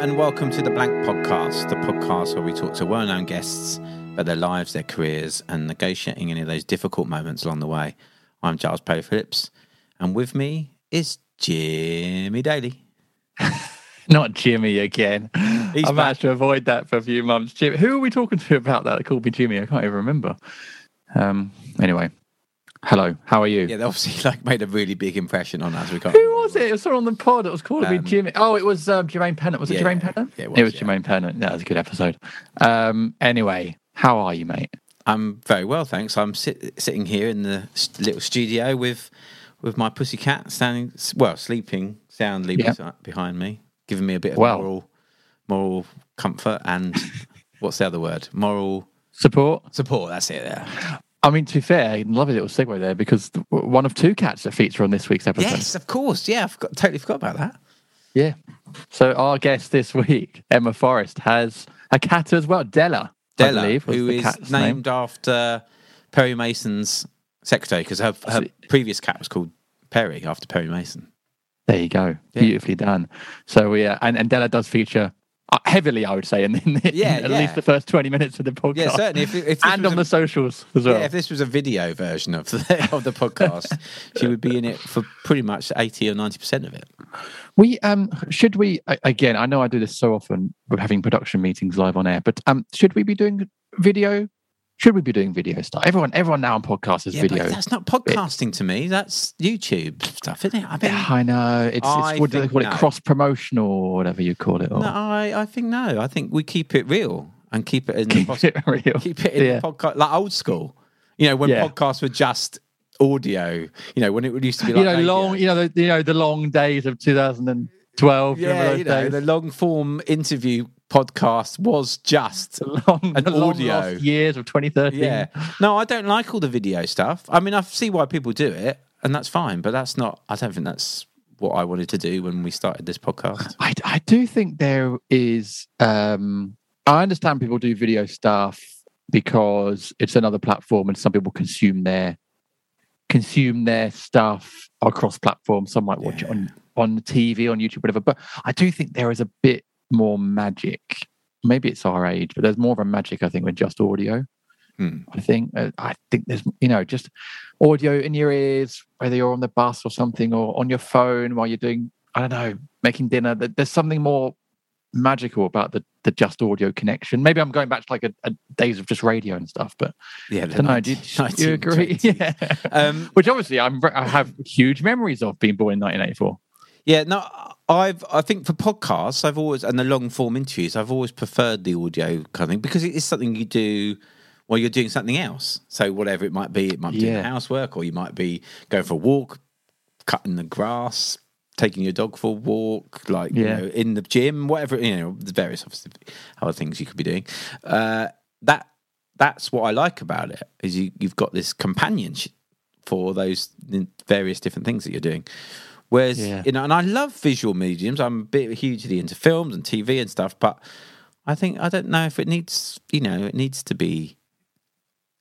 And welcome to the Blank Podcast, the podcast where we talk to well known guests about their lives, their careers, and negotiating any of those difficult moments along the way. I'm Giles Paley-Phillips, and with me is Jimmy Daly. Not Jimmy again. He's back. managed to avoid that for a few months. Jim, who are we talking to about that? They called me Jimmy. I can't even remember. Um. Anyway, hello. How are you? Yeah, they obviously like made a really big impression on us. We can't. Who was it? It was on the pod. It was called Um, me Jimmy. Oh, it was um, Jermaine Pennant. Was it Yeah, Jermaine. Pennant? Yeah, it it was, was yeah. Jermaine Pennant. That was a good episode. Um. Anyway, how are you, mate? I'm very well, thanks. I'm sit, sitting here in the little studio with with my pussy cat standing, well, sleeping soundly Yeah. behind me, giving me a bit of Well. moral moral comfort and what's the other word? Moral Support. support. That's it. Yeah. I mean, to be fair, lovely little segue there because one of two cats that feature on this week's episode. Yes, of course. Yeah, I've got, totally forgot about that. Yeah. So our guest this week, Emma Forrest, has a cat as well, Della. I Della, believe, who is cat's name. named after Perry Mason's secretary, because her, her previous cat was called Perry after Perry Mason. There you go. Yeah. Beautifully done. So yeah, and, and Della does feature heavily, I would say, in, in, in Yeah, at yeah. least the first twenty minutes of the podcast. Yeah, certainly. If, if and on a- the socials as well. Yeah, if this was a video version of the, of the podcast, she would be in it for pretty much eighty or ninety percent of it. we um should we again? I know I do this so often with having production meetings live on air, but um should we be doing video? Should we be doing video stuff? Everyone, everyone now on podcast is Yeah, video. but that's not podcasting to me. That's YouTube stuff, isn't it? I mean, Yeah, I know. It's, I it's what do they think call it? Cross promotional or whatever you call it. Or no, I, I think no. I think we keep it real and keep it in the keep pos- it real. keep it in Yeah. the podcast like old school. You know, when Yeah. podcasts were just audio. You know, when it used to be like you know, radio. long. You know, the you know the long days of 2012. yeah, remember those you know, days? the long form interview podcast was just long, an audio. years of 2013. Yeah. No, I don't like all the video stuff. I mean, I see why people do it, and that's fine, but that's not, I don't think that's what I wanted to do when we started this podcast. I, I do think there is. Um, I understand people do video stuff because it's another platform, and some people consume their consume their stuff across platforms. Some might watch it on on TV, on YouTube, whatever. But I do think there is a bit more magic. Maybe it's our age, but there's more of a magic, I think, with just audio. Hmm. I think uh, I think there's you know just audio in your ears, whether you're on the bus or something, or on your phone while you're doing I don't know making dinner. There- There's something more magical about the the just audio connection. Maybe I'm going back to like a, a days of just radio and stuff, but Yeah, I don't know. Do, you- you agree? 1920s. Yeah. Um, Which obviously I'm I have huge memories of being born in 1984. Yeah, no, I've I think for podcasts, I've always and the long form interviews, I've always preferred the audio kind of thing because it is something you do while you're doing something else. So whatever it might be, it might be doing housework, or you might be going for a walk, cutting the grass, taking your dog for a walk, like you know, in the gym, whatever you know, the various obviously other things you could be doing. Uh, that that's what I like about it is you you've got this companionship for those various different things that you're doing. Whereas Yeah. you know, and I love visual mediums. I'm a bit hugely into films and TV and stuff, but I think I don't know if it needs you know it needs to be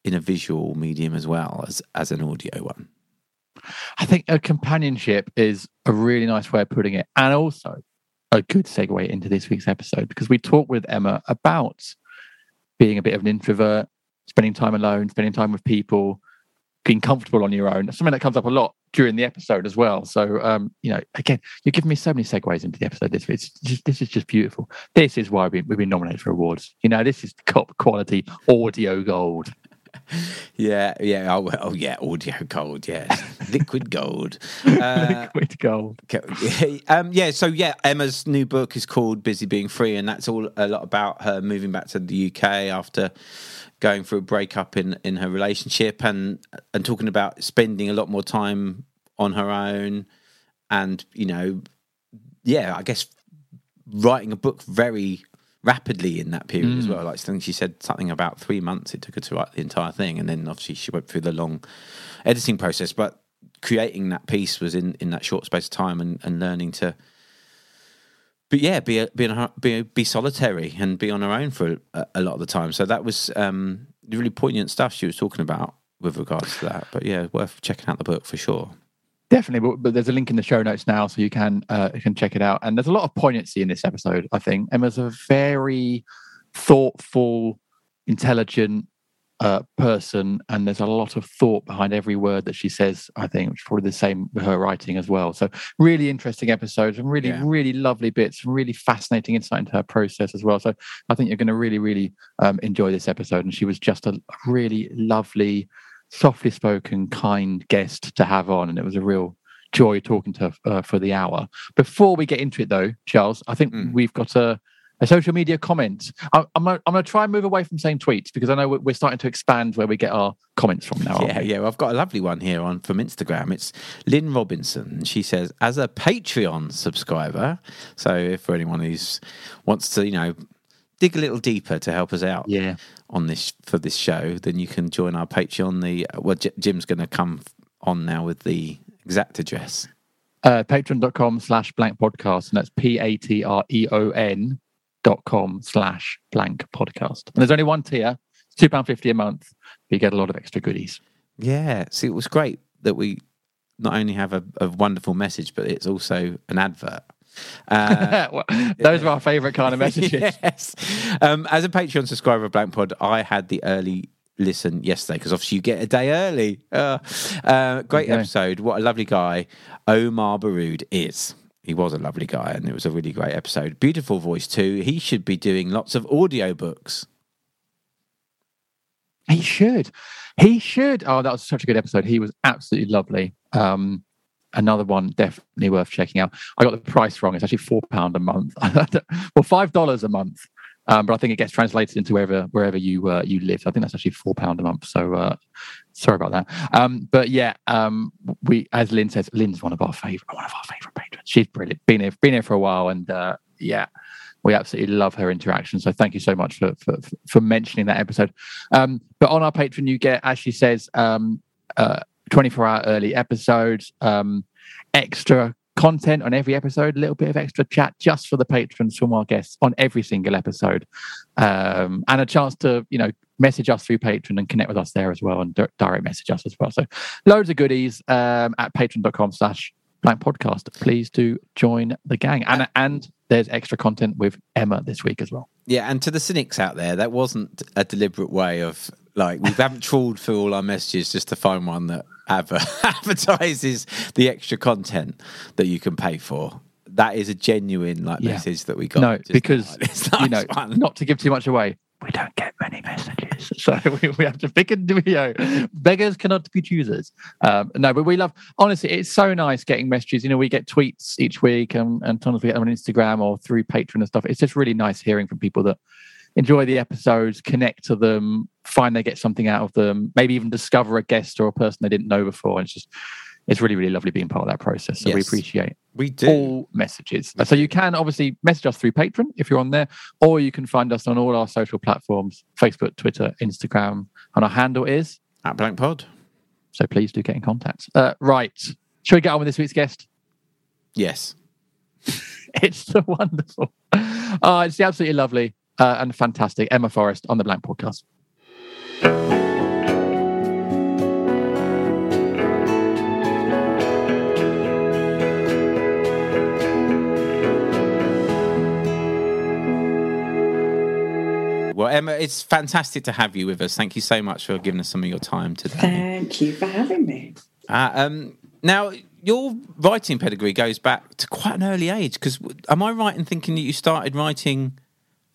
in a visual medium as well as as an audio one. I think a companionship is a really nice way of putting it, and also a good segue into this week's episode because we talked with Emma about being a bit of an introvert, spending time alone, spending time with people, being comfortable on your own. Something that comes up a lot during the episode as well. So, um, you know, again, you're giving me so many segues into the episode this. It's just, this is just beautiful. This is why we've been nominated for awards. You know, this is top quality audio gold. Yeah, yeah, oh, oh yeah, audio gold, yes, liquid gold. Uh, Liquid gold. Um, yeah, so yeah, Emma's new book is called Busy Being Free, and that's all a lot about her moving back to the UK after going through a breakup in, in her relationship and and talking about spending a lot more time on her own and, you know, yeah, I guess writing a book very rapidly in that period as well. Like she said something about three months it took her to write the entire thing, and then obviously she went through the long editing process. But creating that piece was in in that short space of time, and, and learning to. But yeah, be a, be, a, be be solitary and be on her own for a, a lot of the time. So that was um, really poignant stuff she was talking about with regards to that. But yeah, worth checking out the book for sure. Definitely, but, but there's a link in the show notes now, so you can uh, you can check it out. And there's a lot of poignancy in this episode. I think Emma's a very thoughtful, intelligent uh, person, and there's a lot of thought behind every word that she says. I think, which is probably the same with her writing as well. So, really interesting episodes and really, Yeah. really lovely bits, and really fascinating insight into her process as well. So, I think you're going to really, really um, enjoy this episode. And she was just a really lovely softly spoken, kind guest to have on, and it was a real joy talking to her uh, for the hour. Before we get into it, though, Charles, I think Mm. we've got a, a social media comment. I, I'm gonna, I'm going to try and move away from saying tweets because I know we're, we're starting to expand where we get our comments from now. Yeah, yeah. Well, I've got a lovely one here on from Instagram. It's Lynn Robinson. She says, as a Patreon subscriber, so if for anyone who's wants to, you know, dig a little deeper to help us out yeah. on this for this show, then you can join our Patreon. The well, J- Jim's going to come on now with the exact address. Uh, Patreon.com slash blank podcast, and that's P A T R E O N dot com slash blank podcast. And there's only one tier, it's £2.50 a month, but you get a lot of extra goodies. Yeah, see, it was great that we not only have a, a wonderful message, but it's also an advert. Uh, Those are our favourite kind of messages. yes. Um, as a Patreon subscriber of Blank Pod, I had the early listen yesterday because obviously you get a day early. Uh, uh, great Okay. episode. What a lovely guy Omar Baroud is. He was a lovely guy and it was a really great episode. Beautiful voice too. He should be doing lots of audiobooks. He should. He should. Oh, that was such a good episode. He was absolutely lovely. Um, another one definitely worth checking out. I got the price wrong. It's actually four pound a month. well, five dollars a month. Um, but I think it gets translated into wherever wherever you uh, you live. I think that's actually four pound a month. So uh, sorry about that. Um, but yeah, um, we as Lynn says, Lynn's one of our favorite one of our favorite patrons. She's brilliant. Been here been here for a while, and uh, yeah, we absolutely love her interaction. So thank you so much for for, for mentioning that episode. Um, but on our Patreon, you get, as she says, um, uh, 24 hour early episodes, um, extra content on every episode, a little bit of extra chat just for the patrons from our guests on every single episode, um, and a chance to, you know, message us through Patreon and connect with us there as well and di- direct message us as well. So loads of goodies um, at patreon.com slash blank podcast. Please do join the gang. And, and there's extra content with Emma this week as well. Yeah, and to the cynics out there, that wasn't a deliberate way of like we haven't trawled through all our messages just to find one that adver- advertises the extra content that you can pay for. That is a genuine like Yeah. message that we got. No, because. It's you know, not to give too much away, we don't get many messages, so we, we have to pick and do. You know, beggars cannot be choosers. Um, no, but we love. Honestly, it's so nice getting messages. You know, we get tweets each week, and and sometimes we get them on Instagram or through Patreon and stuff. It's just really nice hearing from people that enjoy the episodes, connect to them, find they get something out of them, maybe even discover a guest or a person they didn't know before. It's just it's really, really lovely being part of that process. So we appreciate We do. all messages. So you can obviously message us through Patreon if you're on there, or you can find us on all our social platforms Facebook, Twitter, Instagram, and our handle is. At Blank Pod. So please do get in contact. Uh, right. Shall we get on with this week's guest? Yes. It's the wonderful. Uh, it's the absolutely lovely uh, and fantastic Emma Forrest on the Blank Podcast. Well, Emma, it's fantastic to have you with us. Thank you so much for giving us some of your time today. Thank you for having me. Uh, um, now, your writing pedigree goes back to quite an early age. Because am I right in thinking that you started writing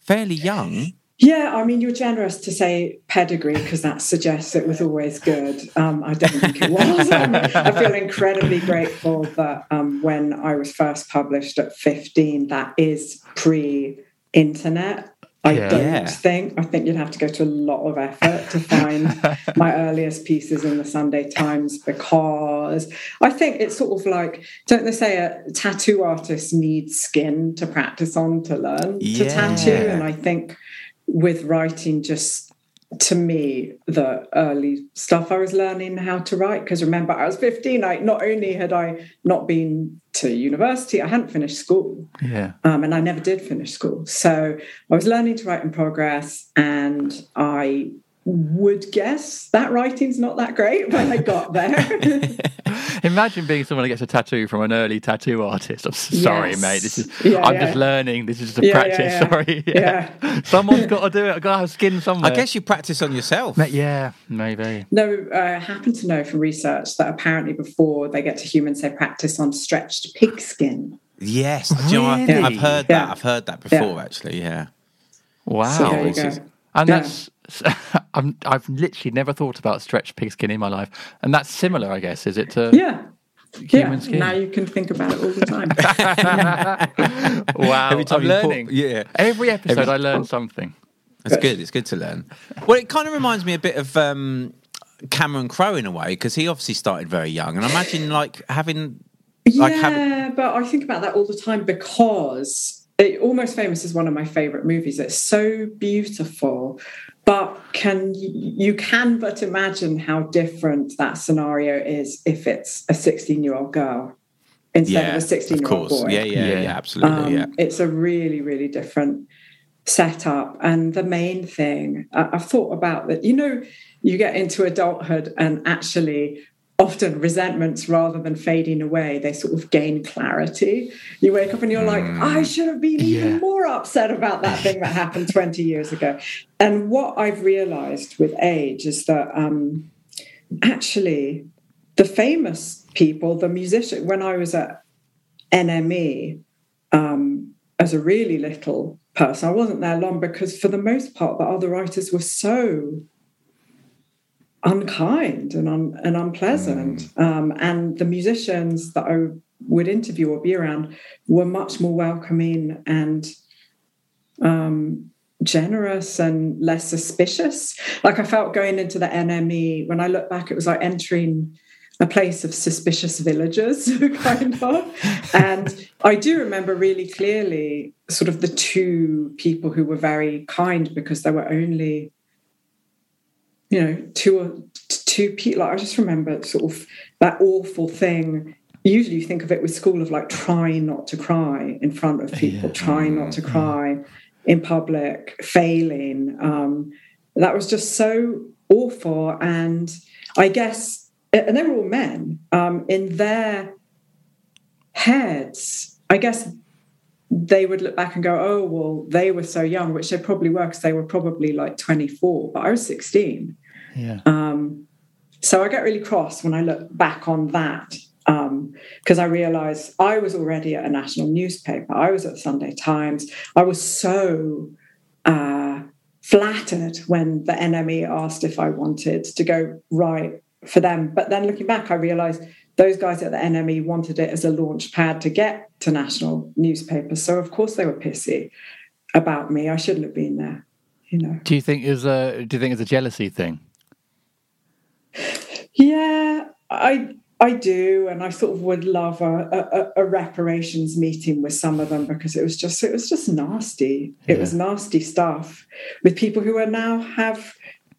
fairly young? Yeah, I mean, you're generous to say pedigree because that suggests it was always good. Um, I don't think it was. Um, I feel incredibly grateful that um, when I was first published at 15, that is pre internet. I Yeah. don't Yeah. think. I think you'd have to go to a lot of effort to find my earliest pieces in the Sunday Times because I think it's sort of like, don't they say a tattoo artist needs skin to practice on to learn to tattoo? And I think with writing, just to me, the early stuff I was learning how to write, because remember, I was 15, I not only had I not been to university, I hadn't finished school Yeah. um, and I never did finish school. So I was learning to write in progress, and I would guess that writing's not that great when I got there. Imagine being someone who gets a tattoo from an early tattoo artist. I'm sorry, Yes. mate. This is Yeah, I'm yeah. just learning. This is just a Yeah, practice. yeah, yeah. Sorry. Yeah. Someone's got to do it. I've got to have skin somewhere. I guess you practice on yourself. Yeah, maybe. no, I happen to know from research that apparently before they get to humans, they practice on stretched pig skin. Yes. Do you know, I've, Really? I've heard that. I've heard that before, actually. Yeah. Wow. So there you go. And Yeah. That's I'm, I've literally never thought about stretched pigskin in my life, and that's similar, I guess. Is it to Yeah. human yeah. skin? Now you can think about it all the time. wow, Every time I'm you put- learning. yeah. every episode Every- I learn something. It's good. It's good to learn. Well, it kind of reminds me a bit of um, Cameron Crowe in a way because he obviously started very young, and I imagine like having like yeah, having but I think about that all the time because it, Almost Famous is one of my favorite movies. It's so beautiful, but can you can but imagine how different that scenario is if it's a 16 year old girl instead yeah, of a 16 of year old course, boy. yeah, yeah, yeah, Yeah. absolutely, Um, yeah. It's a really, really different setup. And the main thing I- I've thought about that, you know, you get into adulthood and actually often resentments rather than fading away, they sort of gain clarity. You wake up and you're like, I should have been Yeah. even more upset about that thing that happened 20 years ago. And what I've realized with age is that um, actually the famous people, the musician, when I was at NME, um, as a really little person. I wasn't there long because, for the most part, the other writers were so unkind and un- and unpleasant. Um, and the musicians that I would interview or be around were much more welcoming and um, generous and less suspicious. Like I felt going into the NME, when I look back, it was like entering a place of suspicious villagers, kind of. And I do remember really clearly sort of the two people who were very kind because there were only, you know, two or two people. I just remember sort of that awful thing. Usually you think of it with school of like trying not to cry in front of people, trying not to cry in public, failing. Um, that was just so awful. And I guess and they were all men um, in their heads i guess they would look back and go oh well they were so young which they probably were because they were probably like 24 but i was 16 Yeah. um, so i get really cross when i look back on that because I realized I was already at a national newspaper. I was at Sunday Times. I was so uh, flattered when the NME asked if I wanted to go write for them. But then looking back, I realized those guys at the NME wanted it as a launch pad to get to national newspapers. So of course they were pissy about me. I shouldn't have been there. You know. Do you think is a Do you think it's a jealousy thing? Yeah, I I do, and I sort of would love a, a, a, reparations meeting with some of them because it was just it was just nasty. It was nasty stuff with people who are now have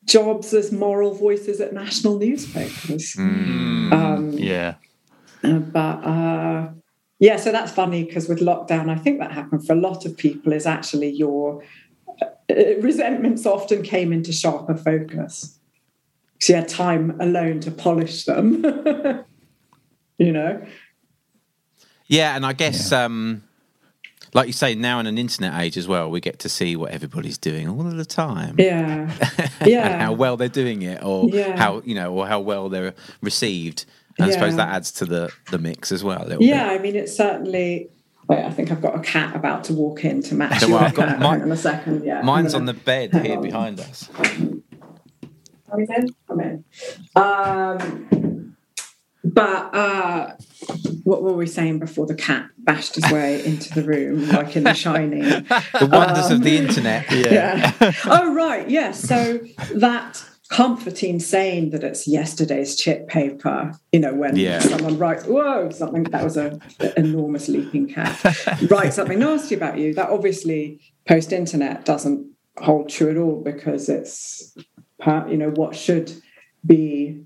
jobs as moral voices at national newspapers. Mm, um, yeah, uh, but uh, yeah, so that's funny because with lockdown, I think that happened for a lot of people. Is actually your uh, resentments often came into sharper focus. So you had time alone to polish them. you know? Yeah, and I guess yeah. um like you say, now in an internet age as well, we get to see what everybody's doing all of the time. Yeah, yeah, and how well they're doing it, or yeah. how you know, or how well they're received. And yeah. I suppose that adds to the the mix as well. yeah, bit. I mean, it's certainly Wait, I think I've got a cat about to walk in to match well, I've got mine, in a second. Yeah, mine's gonna, on the bed here on. behind us. Come in. Come in. Um, but uh, what were we saying before the cat bashed his way into the room, like in The Shining? the wonders um, of the internet. Yeah. yeah. Oh right. Yes. Yeah. So that comforting saying that it's yesterday's chip paper you know when yeah. someone writes whoa something that was a enormous leaping cat writes something nasty about you that obviously post internet doesn't hold true at all because it's part, you know what should be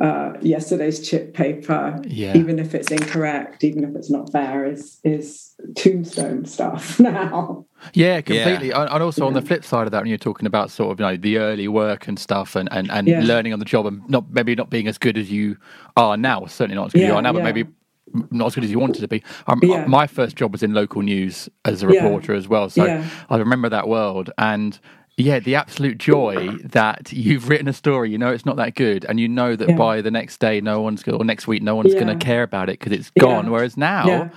uh, yesterday's chip paper, yeah. even if it's incorrect, even if it's not fair, is is tombstone stuff now. Yeah, completely. Yeah. And also yeah. on the flip side of that, when you're talking about sort of you know the early work and stuff, and and, and yeah. learning on the job, and not maybe not being as good as you are now, certainly not as good as you are now, but maybe not as good as you wanted to be. Um, my first job was in local news as a reporter as well, so I remember that world and yeah, the absolute joy that you've written a story, you know it's not that good, and you know that yeah. by the next day, no one's going, or next week, no one's yeah. going to care about it because it's gone. Yeah. Whereas now,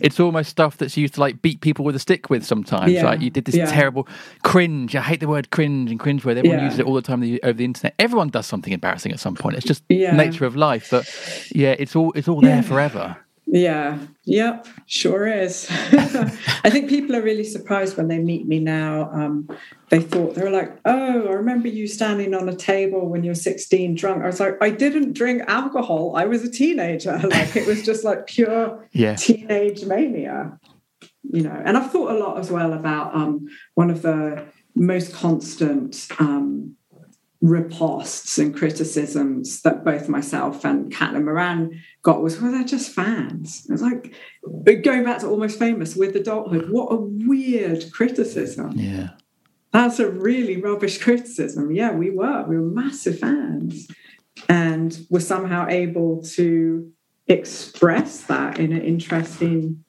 it's almost stuff that's used to like beat people with a stick with sometimes. Like you did this terrible cringe. I hate the word cringe and cringe word. Everyone uses it all the time over the internet. Everyone does something embarrassing at some point. It's just nature of life. But yeah, it's all it's all there forever. Yeah, yep, sure is. I think people are really surprised when they meet me now. Um, they thought, they were like, oh, I remember you standing on a table when you were 16 drunk. I was like, I didn't drink alcohol. I was a teenager. Like it was just like pure yeah. teenage mania, you know. And I've thought a lot as well about um, one of the most constant um, riposts and criticisms that both myself and Caitlin Moran got was, well, they're just fans. It was like uh, going back to almost famous with adulthood. What a weird criticism. Yeah. That's a really rubbish criticism. Yeah, we were. We were massive fans and were somehow able to express that in an interesting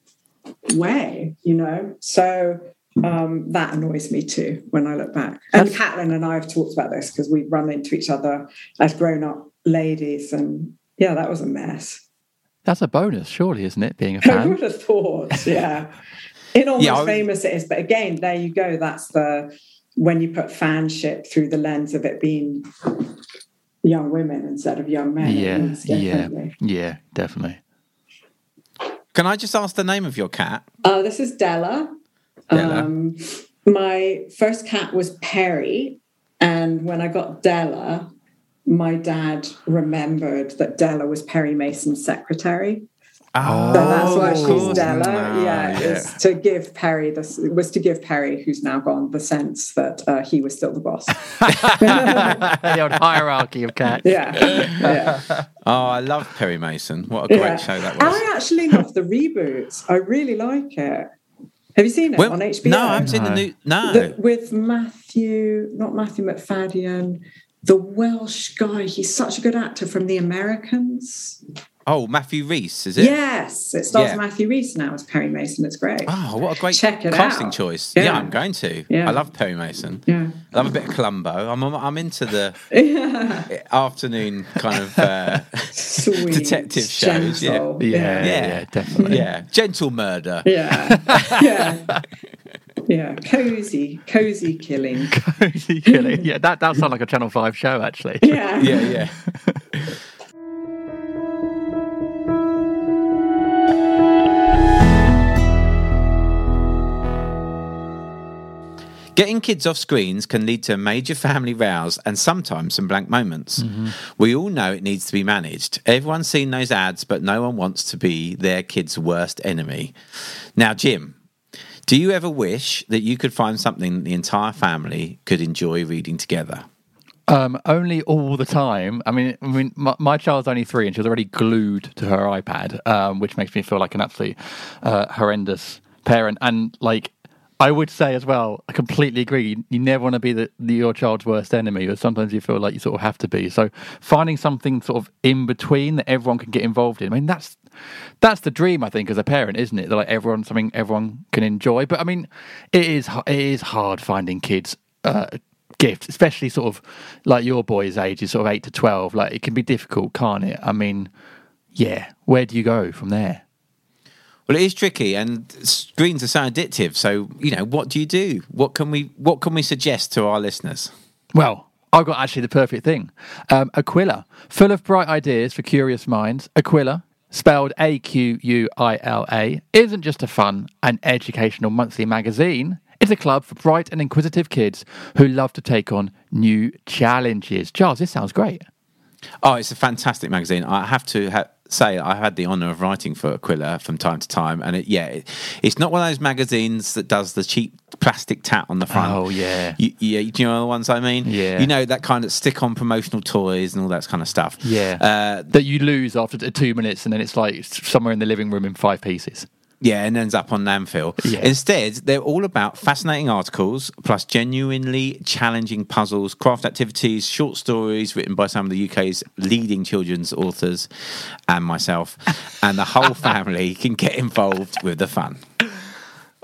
way, you know? So um, that annoys me too when I look back. And Caitlin and I have talked about this because we run into each other as grown up ladies. And yeah, that was a mess. That's a bonus, surely, isn't it? Being a fan. I would have thought, yeah. In almost yeah, famous it is, but again, there you go. That's the when you put fanship through the lens of it being young women instead of young men. Yeah, yeah, yeah, definitely. Can I just ask the name of your cat? Uh, this is Della. Um, my first cat was Perry, and when I got Della, my dad remembered that Della was Perry Mason's secretary. Oh, so that's why she's Della. No, yeah, yeah. to give Perry this was to give Perry, who's now gone, the sense that uh, he was still the boss. the old hierarchy of cats. Yeah, yeah. Oh, I love Perry Mason. What a great yeah. show that was. I actually love the reboot. I really like it. Have you seen it well, on HBO? No, I haven't seen the new. No, the, with Matthew, not Matthew Macfadyen, the Welsh guy. He's such a good actor from The Americans. Oh, Matthew Rhys, is it? Yes, it stars yeah. Matthew Rhys now as Perry Mason. It's great. Oh, what a great Check it casting out. choice. Yeah. yeah. I'm going to. Yeah. I love Perry Mason. Yeah. I love a bit of Columbo. I'm I'm into the yeah. afternoon kind of uh, Sweet, detective shows. Yeah. Yeah, yeah. definitely. Yeah, gentle murder. Yeah, yeah. Yeah, cozy, cozy killing. Cozy killing. Yeah, that that sounds like a Channel Five show, actually. Yeah, yeah, yeah. Getting kids off screens can lead to major family rows and sometimes some blank moments. We all know it needs to be managed. Everyone's seen those ads, but no one wants to be their kid's worst enemy. Now, Jim, do you ever wish that you could find something the entire family could enjoy reading together? Um, only all the time. I mean, I mean, my, my child's only three, and she's already glued to her iPad, um, which makes me feel like an absolutely uh, horrendous parent. And like, I would say as well, I completely agree. You never want to be the, your child's worst enemy, but sometimes you feel like you sort of have to be. So finding something sort of in between that everyone can get involved in. I mean, that's that's the dream, I think, as a parent, isn't it? That like everyone something everyone can enjoy. But I mean, it is it is hard finding kids. Uh, gifts, especially sort of like your boy's age is sort of eight to twelve. Like it can be difficult, can't it? I mean, yeah, where do you go from there? Well, it is tricky, and screens are so addictive. So, you know, what do you do? What can we What can we suggest to our listeners? Well, I've got actually the perfect thing. Um, Aquila, full of bright ideas for curious minds. Aquila, spelled A Q U I L A, isn't just a fun and educational monthly magazine. It's a club for bright and inquisitive kids who love to take on new challenges. Charles, this sounds great. Oh, it's a fantastic magazine. I have to ha- say, I had the honour of writing for Aquila from time to time, and it, yeah, it, it's not one of those magazines that does the cheap plastic tat on the front. Oh, yeah. you, yeah. Do you know the ones I mean? Yeah. You know that kind of stick-on promotional toys and all that kind of stuff. Yeah. Uh, that you lose after two minutes and then it's like somewhere in the living room in five pieces. Yeah, and ends up on landfill. Yeah. Instead, they're all about fascinating articles, plus genuinely challenging puzzles, craft activities, short stories written by some of the UK's leading children's authors, and myself, and the whole family can get involved with the fun.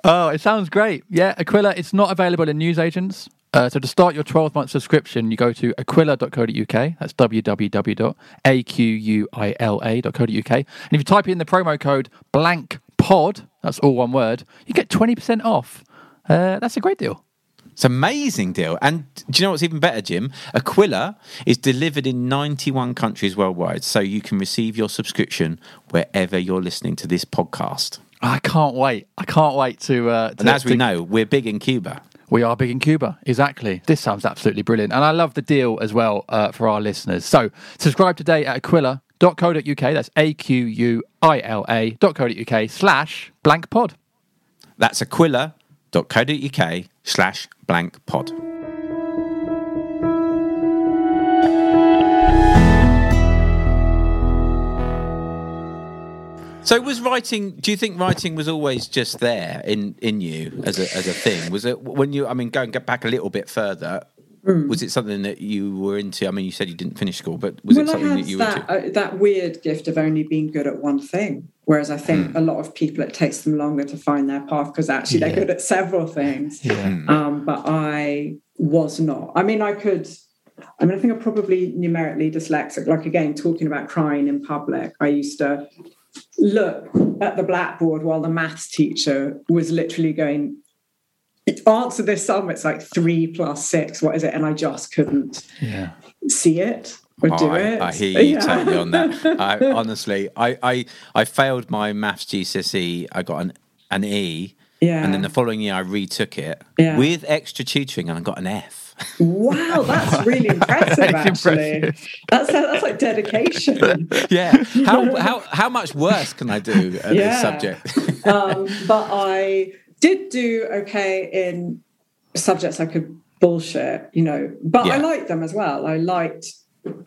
Oh, it sounds great. Yeah, Aquila, it's not available in newsagents. Uh, so to start your 12 month subscription, you go to aquila.co.uk. That's www.aquila.co.uk. And if you type in the promo code blank pod, that's all one word, you get 20% off. Uh, that's a great deal. It's an amazing deal. And do you know what's even better, Jim? Aquila is delivered in 91 countries worldwide, so you can receive your subscription wherever you're listening to this podcast. I can't wait. I can't wait to. Uh, to And as we to- know, we're big in Cuba. We are big in Cuba, exactly. This sounds absolutely brilliant. And I love the deal as well uh, for our listeners. So subscribe today at aquila.co.uk. That's A Q U I L A.co.uk slash blank pod. That's aquila.co.uk slash blank pod. So was writing? Do you think writing was always just there in in you as a as a thing? Was it when you? I mean, going get back a little bit further, was it something that you were into? I mean, you said you didn't finish school, but was it well, I something had that you were that, into? uh, that weird gift of only being good at one thing. Whereas I think a lot of people, it takes them longer to find their path because actually they're good at several things. Um, but I was not. I mean, I could. I mean, I think I'm probably numerically dyslexic. Like again, talking about crying in public, I used to look at the blackboard while the maths teacher was literally going, answer this sum. It's like three plus six. What is it? And I just couldn't Yeah. see it or do Oh, I, it. I hear you Yeah. totally on that. I honestly, I, I, I failed my maths GCSE. I got an an E, Yeah. and then the following year I retook it Yeah. with extra tutoring, and I got an F. Wow, that's really impressive. It's actually, impressive. that's that's like dedication. yeah. How how how much worse can I do at Yeah. this subject? um, but I did do okay in subjects I could bullshit, you know. But I liked them as well. I liked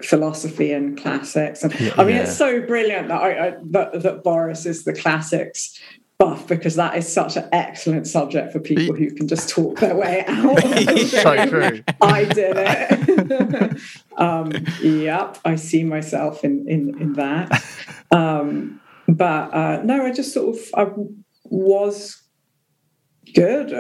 philosophy and classics, and I mean, Yeah. it's so brilliant that I, I that, that Boris is the classics buff because that is such an excellent subject for people who can just talk their way out. So true. I did it. um, yep, I see myself in in in that. Um, but uh, no, I just sort of I was good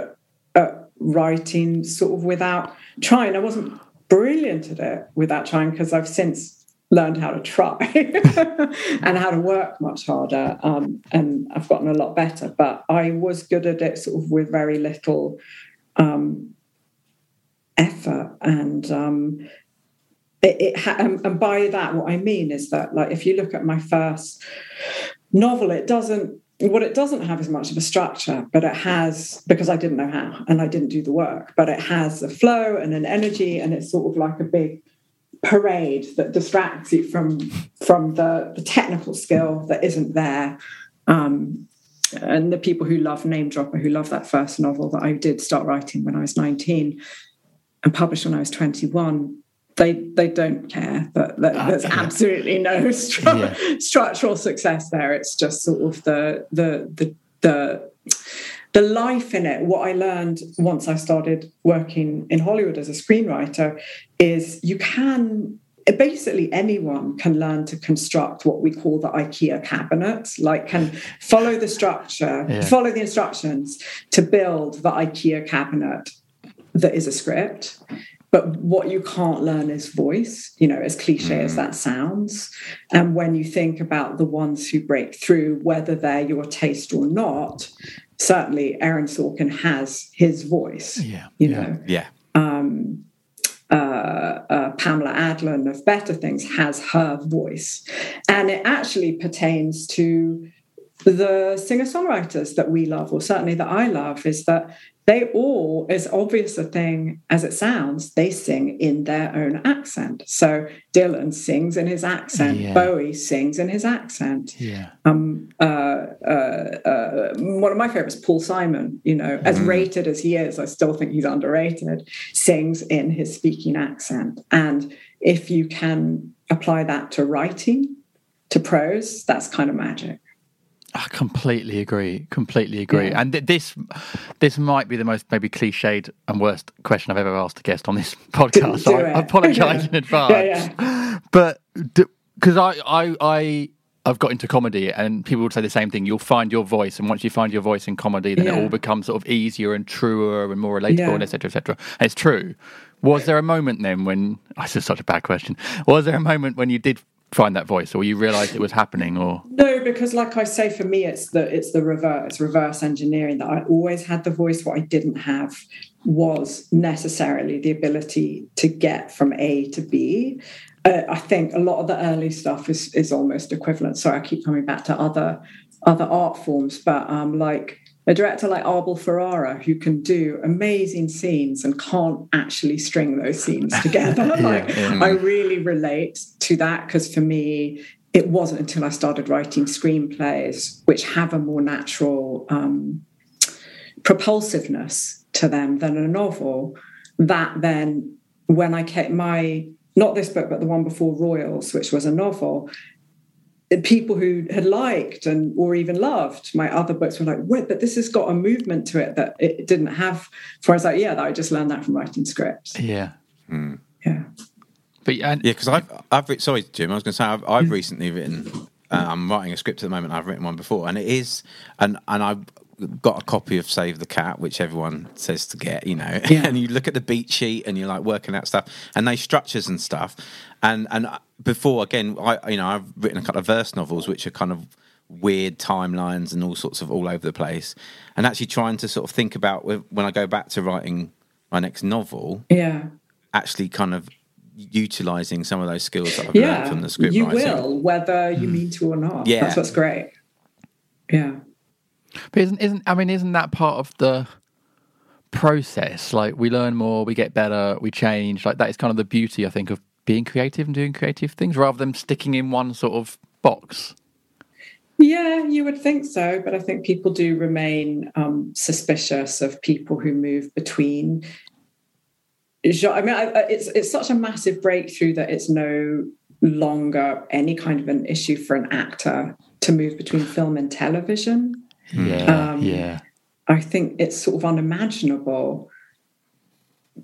at, writing, sort of without trying. I wasn't brilliant at it without trying because I've since learned how to try and how to work much harder um, and i've gotten a lot better but i was good at it sort of with very little um, effort and um, it, it ha- and by that what i mean is that like if you look at my first novel it doesn't what it doesn't have is much of a structure, but it has because I didn't know how and I didn't do the work. But it has a flow and an energy, and it's sort of like a big parade that distracts you from from the, the technical skill that isn't there. Um, and the people who love Namedropper, who love that first novel that I did start writing when I was 19 and published when I was 21, they they don't care that, that Ah, there's yeah. absolutely no stru- Yeah. structural success there. It's just sort of the the the the the life in it. What I learned once I started working in Hollywood as a screenwriter is you can basically anyone can learn to construct what we call the IKEA cabinet, like can follow the structure, Yeah. follow the instructions to build the IKEA cabinet that is a script. But what you can't learn is voice, you know, as cliche as that sounds. And when you think about the ones who break through, whether they're your taste or not, certainly Aaron Sorkin has his voice, Yeah. you yeah. know. Yeah. Um, uh, uh, Pamela Adlon of Better Things has her voice. And it actually pertains to the singer songwriters that we love, or certainly that I love, is that they all, as obvious a thing as it sounds, they sing in their own accent. So Dylan sings in his accent, Yeah. Bowie sings in his accent. Yeah. Um, uh, uh, uh, one of my favorites, Paul Simon, you know, as rated as he is, I still think he's underrated, sings in his speaking accent. And if you can apply that to writing, to prose, that's kind of magic. I completely agree. Completely agree. Yeah. And th- this this might be the most maybe cliched and worst question I've ever asked a guest on this podcast. so I. I apologise in advance. Yeah, But because I, I I I've got into comedy and people would say the same thing. You'll find your voice, and once you find your voice in comedy, then it all becomes sort of easier and truer and more relatable, Yeah. and etc. etc. And it's true. Was there a moment then when? Oh, this is such a bad question. Was there a moment when you did find that voice, or you realised it was happening, or No, because like I say, for me, it's the it's the reverse, it's reverse engineering that I always had the voice. What I didn't have was necessarily the ability to get from A to B. Uh, I think a lot of the early stuff is is almost equivalent. Sorry, I keep coming back to other other art forms, but um, like a director like Abel Ferrara who can do amazing scenes and can't actually string those scenes together. like I really relate to that because for me, it wasn't until I started writing screenplays which have a more natural um, propulsiveness to them than a novel that then when I kept my not this book but the one before Royals, which was a novel, people who had liked and or even loved my other books were like, wait, but this has got a movement to it that it didn't have. For I was like, yeah, that I just learned that from writing scripts. yeah, Yeah. but and Yeah, because I've, I've writ- sorry, Jim. I was going to say I've, I've recently written. Uh, I'm writing a script at the moment. I've written one before, and it is, and and I've got a copy of Save the Cat, which everyone says to get. You know, Yeah. and you look at the beat sheet, and you're like working out stuff, and they structures and stuff, and and uh, before again, I you know I've written a couple of verse novels, which are kind of weird timelines and all sorts of all over the place, and actually trying to sort of think about when I go back to writing my next novel, Yeah. actually kind of utilizing some of those skills that I've learned from the script You writing. will, whether you hmm. mean to or not. Yeah. That's what's great. Yeah. But isn't isn't I mean isn't that part of the process? Like we learn more, we get better, we change. Like that is kind of the beauty, I think, of being creative and doing creative things rather than sticking in one sort of box. Yeah, you would think so, but I think people do remain um, suspicious of people who move between. I mean, I- it's it's such a massive breakthrough that it's no longer any kind of an issue for an actor to move between film and television. Yeah, Um, yeah, I think it's sort of unimaginable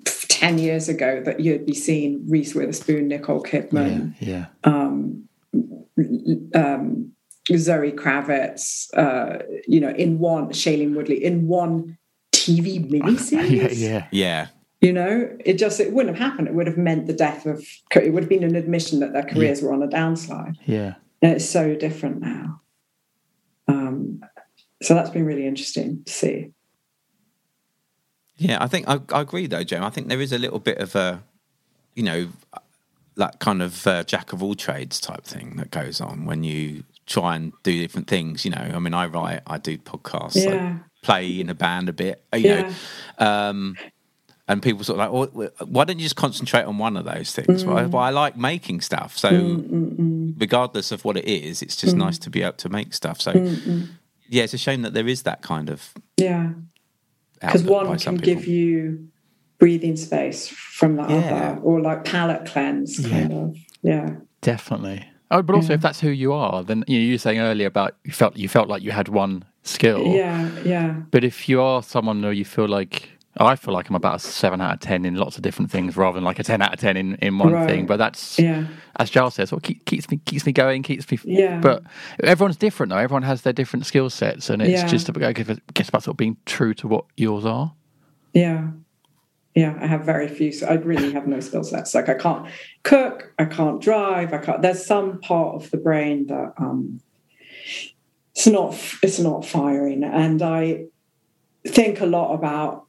f- 10 years ago that you'd be seeing Reese Witherspoon, Nicole Kidman, yeah. um, um, Zoe Kravitz, uh, you know, in one, Shailene Woodley, in one TV miniseries. yeah, yeah. Yeah, You know, it just, it wouldn't have happened. It would have meant the death of, it would have been an admission that their careers were on a downslide. Yeah. And it's so different now. Um, so that's been really interesting to see. yeah. I think I, I agree though, Jim. I think there is a little bit of a, you know, that kind of uh, jack of all trades type thing that goes on when you try and do different things. You know, I mean, I write, I do podcasts, I play in a band a bit. You Yeah. know, um, and people sort of like, well, why don't you just concentrate on one of those things? Well, I, Mm. well, I like making stuff, so regardless of what it is, it's Mm. just nice to be able to make stuff. So, yeah, it's a shame that there is that kind of Yeah. Because one can people. give you breathing space from the Yeah. other, or like palate cleanse, kind of. Yeah. Definitely. Oh, but also if that's who you are, then you know, you were saying earlier about you felt you felt like you had one skill. Yeah. Yeah. But if you are someone where you feel like I feel like I'm about a seven out of ten in lots of different things, rather than like a ten out of ten in, in one Right. thing. But that's Yeah. as Giles says, what keep, keeps me keeps me going, keeps me. Yeah. But everyone's different though. Everyone has their different skill sets, and it's Yeah. just about, I guess about sort of being true to what yours are. Yeah. Yeah, I have very few. So I really have no skill sets. Like I can't cook, I can't drive, I can't. There's some part of the brain that um, it's not it's not firing, and I think a lot about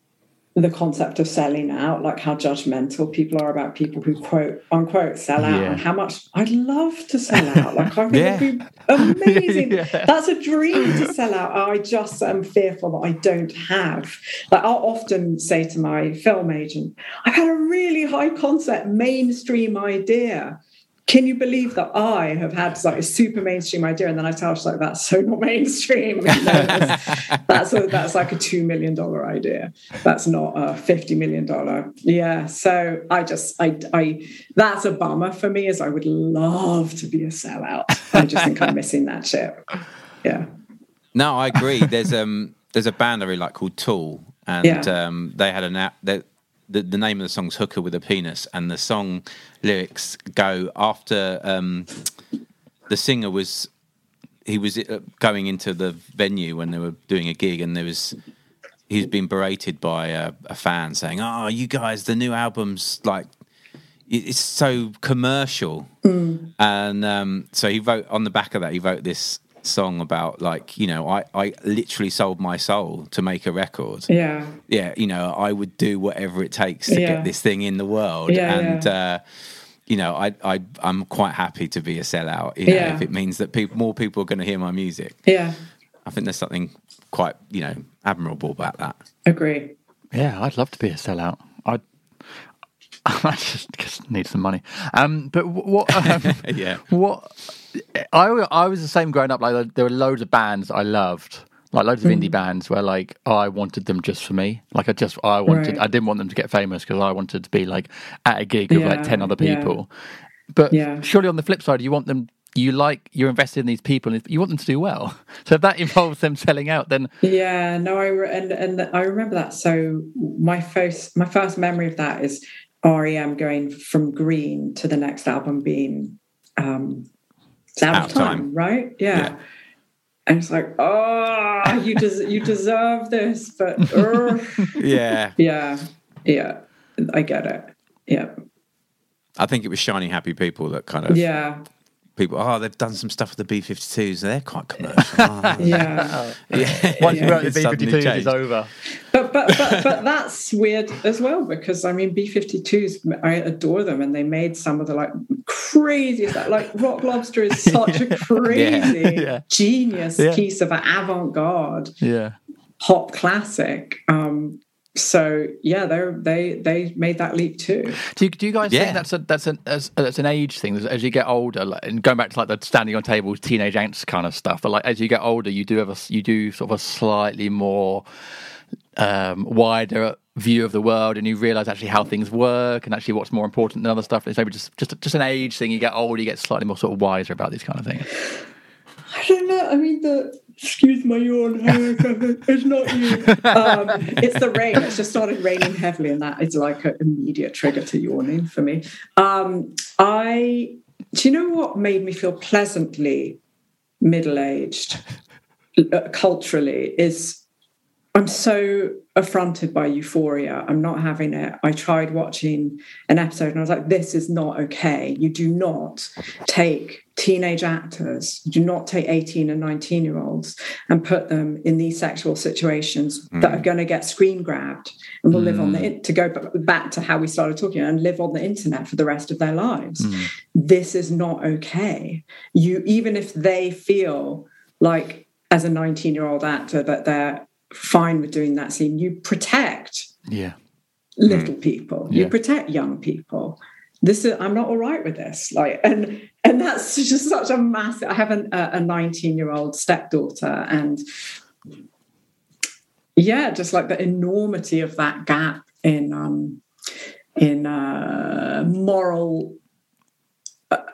the concept of selling out, like how judgmental people are about people who quote unquote sell out, Yeah. and how much I'd love to sell out. Like I think Yeah. it'd be amazing. Yeah. That's a dream to sell out. I just am fearful that I don't have. Like I'll often say to my film agent, I've had a really high concept mainstream idea. Can you believe that I have had like a super mainstream idea? And then I tell her like, that's so not mainstream. You know, that's, that's, a, that's like a $2 million idea. That's not a $50 million. Yeah. So I just, I, I, that's a bummer for me is I would love to be a sellout. I just think I'm missing that shit. Yeah. No, I agree. There's um there's a band I really like called Tool, and Yeah. um they had an app that the, the name of the song's Hooker with a Penis, and the song lyrics go after um the singer was he was uh, going into the venue when they were doing a gig, and there was he's been berated by a, a fan saying, "Oh, you guys, the new album's like." It's so commercial, and um, so he wrote on the back of that. He wrote this song about like you know I I literally sold my soul to make a record. Yeah. Yeah, you know I would do whatever it takes to Yeah. get this thing in the world, Yeah, and yeah. Uh, you know I I I'm quite happy to be a sellout. You know, Yeah. if it means that people more people are going to hear my music. Yeah. I think there's something quite you know admirable about that. Agree. Yeah, I'd love to be a sellout. I I just, just need some money. Um, but what? Um, Yeah. What? I I was the same growing up. Like there were loads of bands I loved, like loads of Mm. indie bands where like I wanted them just for me. Like I just I wanted Right. I didn't want them to get famous because I wanted to be like at a gig of like ten other yeah. people. But Yeah. surely on the flip side, you want them. You like you're invested in these people, and you want them to do well. So if that involves them selling out, then Yeah, no, I re- and and I remember that. So my first my first memory of that is REM going from Green to the next album being um, it's out, of time, right? Yeah. Yeah. And it's like, oh, you des- you deserve this, but. Yeah, yeah, yeah, I get it. Yeah, I think it was shiny happy people that kind of yeah, people. Oh, they've done some stuff with the B52s. They're quite commercial. Oh, yeah. yeah. once you wrote the B52s, it's over. But but but but that's weird as well because I mean B52s I adore them and they made some of the like craziest like Rock Lobster is such a crazy Yeah. genius Yeah. piece of avant-garde Yeah. pop classic. Um so yeah they they they made that leap too. Do you, do you guys Yeah. think that's a that's an as, that's an age thing? As, as you get older, like, and going back to like the standing on tables, teenage angst kind of stuff. But like as you get older, you do have a s- you do sort of a slightly more um, wider view of the world, and you realise actually how things work, and actually what's more important than other stuff. It's maybe just just just an age thing. You get older, you get slightly more sort of wiser about these kind of things. I don't know. I mean, the excuse my yawn. it's not you. Um, it's the rain. It's just started raining heavily, and that is like an immediate trigger to yawning for me. Um, I do you know what made me feel pleasantly middle aged uh, culturally is I'm so affronted by euphoria. I'm not having it. I tried watching an episode and I was like, this is not okay. You do not take teenage actors, you do not take 18 and 19 year olds and put them in these sexual situations mm. that are going to get screen grabbed and will mm. live on the, to go back to how we started talking and live on the internet for the rest of their lives. Mm. This is not okay. You, even if they feel like as a 19 year old actor that they're fine with doing that scene. You protect yeah little mm. people. Yeah. You protect young people. This is I'm not all right with this. Like and and that's just such a massive. I have an, a 19 year old stepdaughter and yeah, just like the enormity of that gap in um in uh moral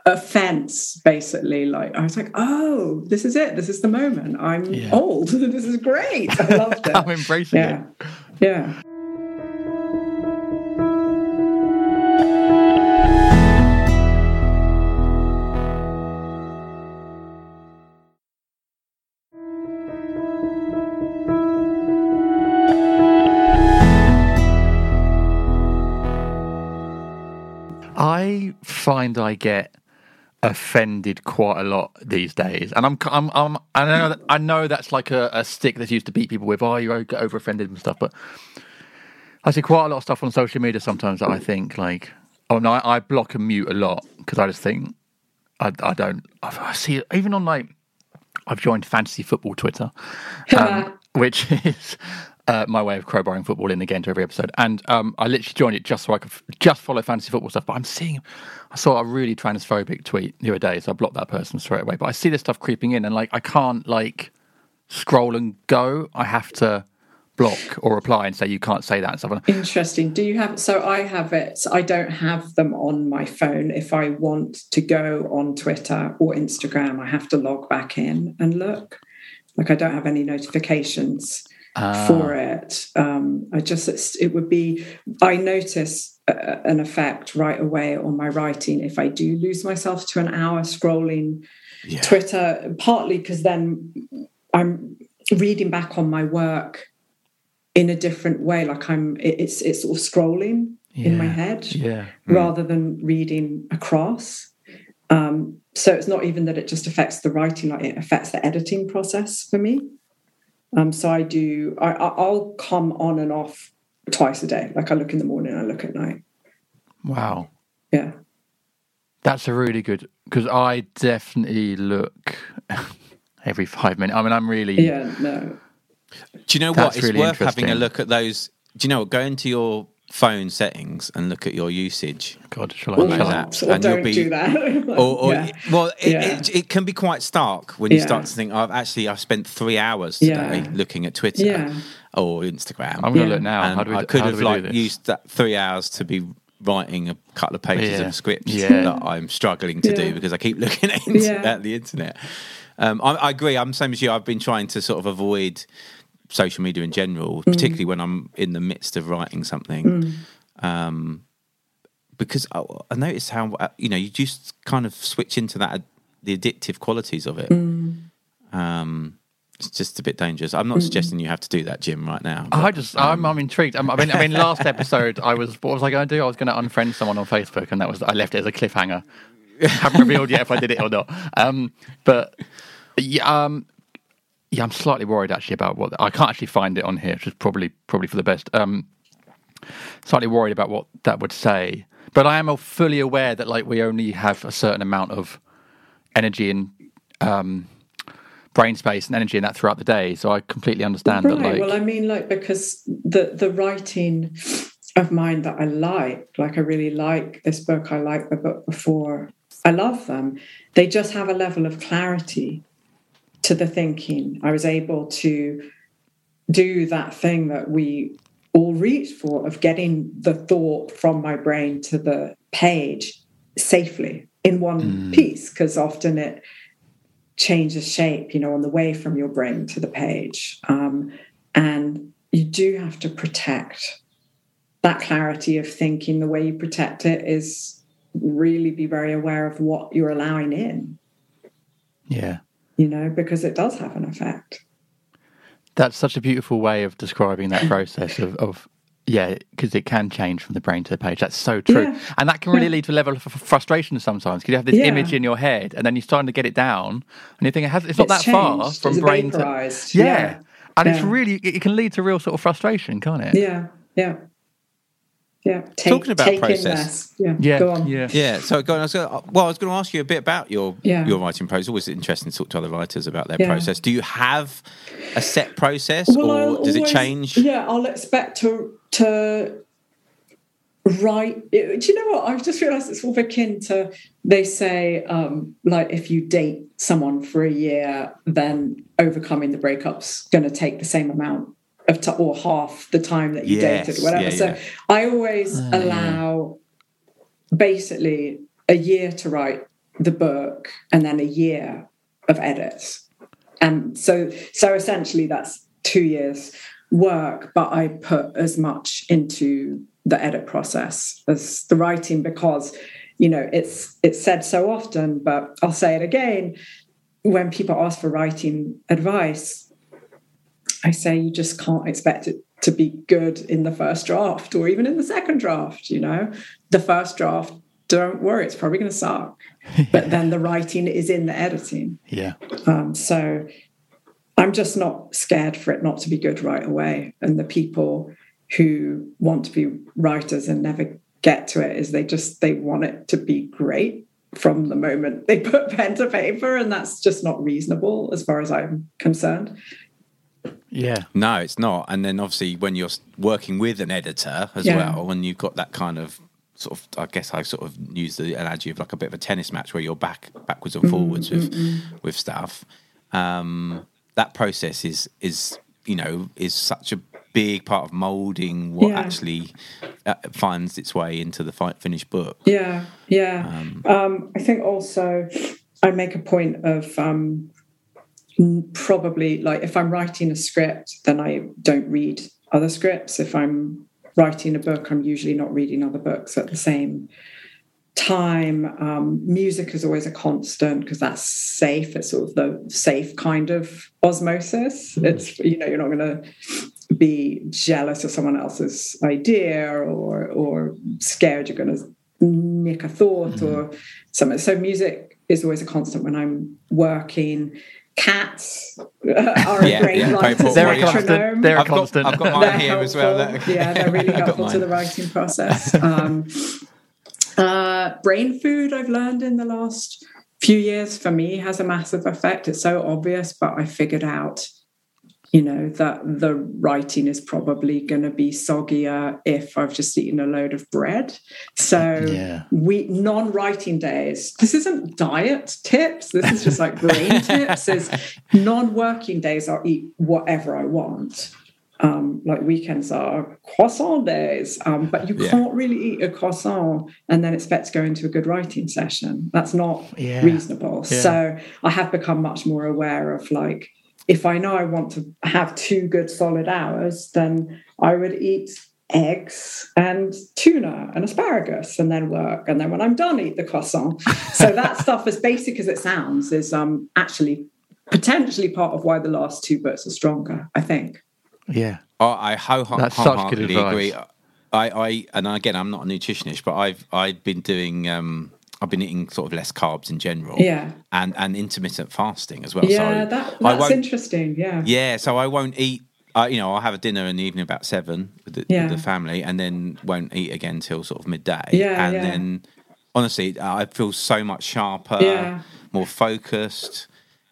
offense basically. Like i was like oh this is it. This is the moment. I'm yeah. old. This is great. I loved it. I'm embracing yeah. it yeah. I find I get offended quite a lot these days, and I'm, I'm, I'm I know that, I know that's like a, a, stick that's used to beat people with. Oh, you get over offended and stuff, but I see quite a lot of stuff on social media sometimes that I think like, oh no, I, I block and mute a lot because I just think I, I don't. I, see even on like I've joined fantasy football Twitter, um, which is uh, my way of crowbarring football in again to every episode. And um, I literally joined it just so I could f- just follow fantasy football stuff. But I'm seeing, I saw a really transphobic tweet the other day, so I blocked that person straight away. But I see this stuff creeping in, and like I can't like scroll and go. I have to block or reply and say you can't say that and stuff. Interesting. Do you have? So I have it. I don't have them on my phone. If I want to go on Twitter or Instagram, I have to log back in and look. Like I don't have any notifications ah. for it. Um, I just, it would be, I notice a, an effect right away on my writing if I do lose myself to an hour scrolling yeah. Twitter, partly because then I'm reading back on my work in a different way. Like I'm, it's, it's sort of scrolling yeah. in my head yeah. rather than reading across. Um, so it's not even that it just affects the writing, like it affects the editing process for me. Um, so I do. I, I'll come on and off twice a day. Like I look in the morning, I look at night. Wow. Yeah. That's a really good because I definitely look every five minutes. I mean, I'm really. Yeah. No. Do you know what? It's really worth having a look at those. Do you know what? Go into your phone settings and look at your usage. God, shall I? Well, those apps, and don't you'll be, do that. or, or yeah. well, it, yeah. it, it, can be quite stark when you yeah. start to think, "I've actually I've spent three hours today looking at Twitter or Instagram." I'm going to look now. And we, I could have like used that three hours to be writing a couple of pages of script that I'm struggling to do because I keep looking at, at the internet. Um, I, I, agree. I'm the same as you. I've been trying to sort of avoid social media in general, mm. particularly when I'm in the midst of writing something. Mm. Um, because I, I noticed how uh, you know you just kind of switch into that the addictive qualities of it. Mm. Um, it's just a bit dangerous. I'm not mm. suggesting you have to do that, Jim, right now. But, I just, um, I'm, I'm intrigued. I'm, I mean, I mean, last episode, I was, what was I going to do? I was going to unfriend someone on Facebook, and that was, I left it as a cliffhanger. haven't revealed yet if I did it or not. Um, but yeah, um, yeah, I'm slightly worried actually about what I can't actually find it on here, which is probably probably for the best. Um, slightly worried about what that would say, but I am fully aware that like we only have a certain amount of energy and um, brain space and energy in that throughout the day. So I completely understand right. that. Like, well, I mean, like because the the writing of mine that I like, like I really like this book. I like the book before. I love them. They just have a level of clarity to the thinking. I was able to do that thing that we all reach for of getting the thought from my brain to the page safely in one mm. piece, because often it changes shape, you know, on the way from your brain to the page. Um, and you do have to protect that clarity of thinking. The way you protect it is really be very aware of what you're allowing in. Yeah you know, because it does have an effect. That's such a beautiful way of describing that process of, of yeah, because it can change from the brain to the page. That's so true, Yeah. and that can really Yeah. lead to a level of frustration sometimes. Because you have this Yeah. image in your head, and then you're starting to get it down, and you think it has, it's not It's that far from It's brain to vaporized. Yeah. and it's really it can lead to real sort of frustration, can't it? Yeah, yeah, yeah. Take, Talking about take process. less. Yeah, yeah, Go on. yeah. Yeah. So, go on, I was gonna, well, I was going to ask you a bit about your Yeah. your writing process. Always interesting to talk to other writers about their Yeah. process. Do you have a set process, Well, or I'll does it change? Yeah, I'll expect to to write. Do you know what? I've just realised it's all of akin to they say um, like if you date someone for a year, then overcoming the breakup's going to take the same amount of time or half the time that you Yes, dated, whatever. yeah, so yeah. I always oh, allow basically a year to write the book and then a year of edits and so so essentially that's two years work but i put as much into the edit process as the writing because you know it's it's said so often but i'll say it again when people ask for writing advice i say you just can't expect it to be good in the first draft or even in the second draft you know the first draft don't worry it's probably going to suck but then the writing is in the editing yeah. um, so I'm just not scared for it not to be good right away. And the people who want to be writers and never get to it is they just they want it to be great from the moment they put pen to paper, and that's just not reasonable as far as I'm concerned. Yeah. No, it's not. And then obviously when you're working with an editor as Yeah. well, and you've got that kind of sort of, I guess I sort of use the analogy of like a bit of a tennis match where you're back backwards and forwards with with stuff. Um, that process is is you know is such a big part of molding what Yeah. actually uh, finds its way into the fi- finished book. Yeah, yeah. Um, I think also I make a point of um, probably like if I'm writing a script, then I don't read other scripts. If I'm writing a book, I'm usually not reading other books at the same time. Um, music is always a constant because that's safe. It's sort of the safe kind of osmosis. It's you know you're not going to be jealous of someone else's idea or or scared you're going to nick a thought or something. So music is always a constant when I'm working. Cats are a Yeah, great yeah, writer. Paul, They're a constant. They're a I've got, constant. I've got mine They're here as well. helpful. Yeah, they're really helpful to the writing process. Um, uh, brain food, I've learned in the last few years, for me, has a massive effect. It's so obvious, but I figured out, you know, that the writing is probably going to be soggier if I've just eaten a load of bread. So Yeah. we non-writing days. This isn't diet tips. This is just like brain tips. Is non-working days. I'll eat whatever I want. Um, like weekends are croissant days, um, but you Yeah. can't really eat a croissant and then expect to go into a good writing session. That's not Yeah. reasonable. So I have become much more aware of like, if I know I want to have two good solid hours, then I would eat eggs and tuna and asparagus and then work. And then when I'm done, eat the croissant. So that stuff, as basic as it sounds, is um, actually potentially part of why the last two books are stronger, I think. Yeah. Oh, I ho- ho- That's such good wholeheartedly advice. agree. I, I, and again, I'm not a nutritionist, but I've, I've been doing, um, I've been eating sort of less carbs in general, Yeah. and and intermittent fasting as well. Yeah, so that, that's interesting. Yeah. yeah, so I won't eat. Uh, you know, I'll have a dinner in the evening about seven with the, Yeah. with the family, and then won't eat again till sort of midday. Yeah, and yeah. then honestly, I feel so much sharper, Yeah. more focused.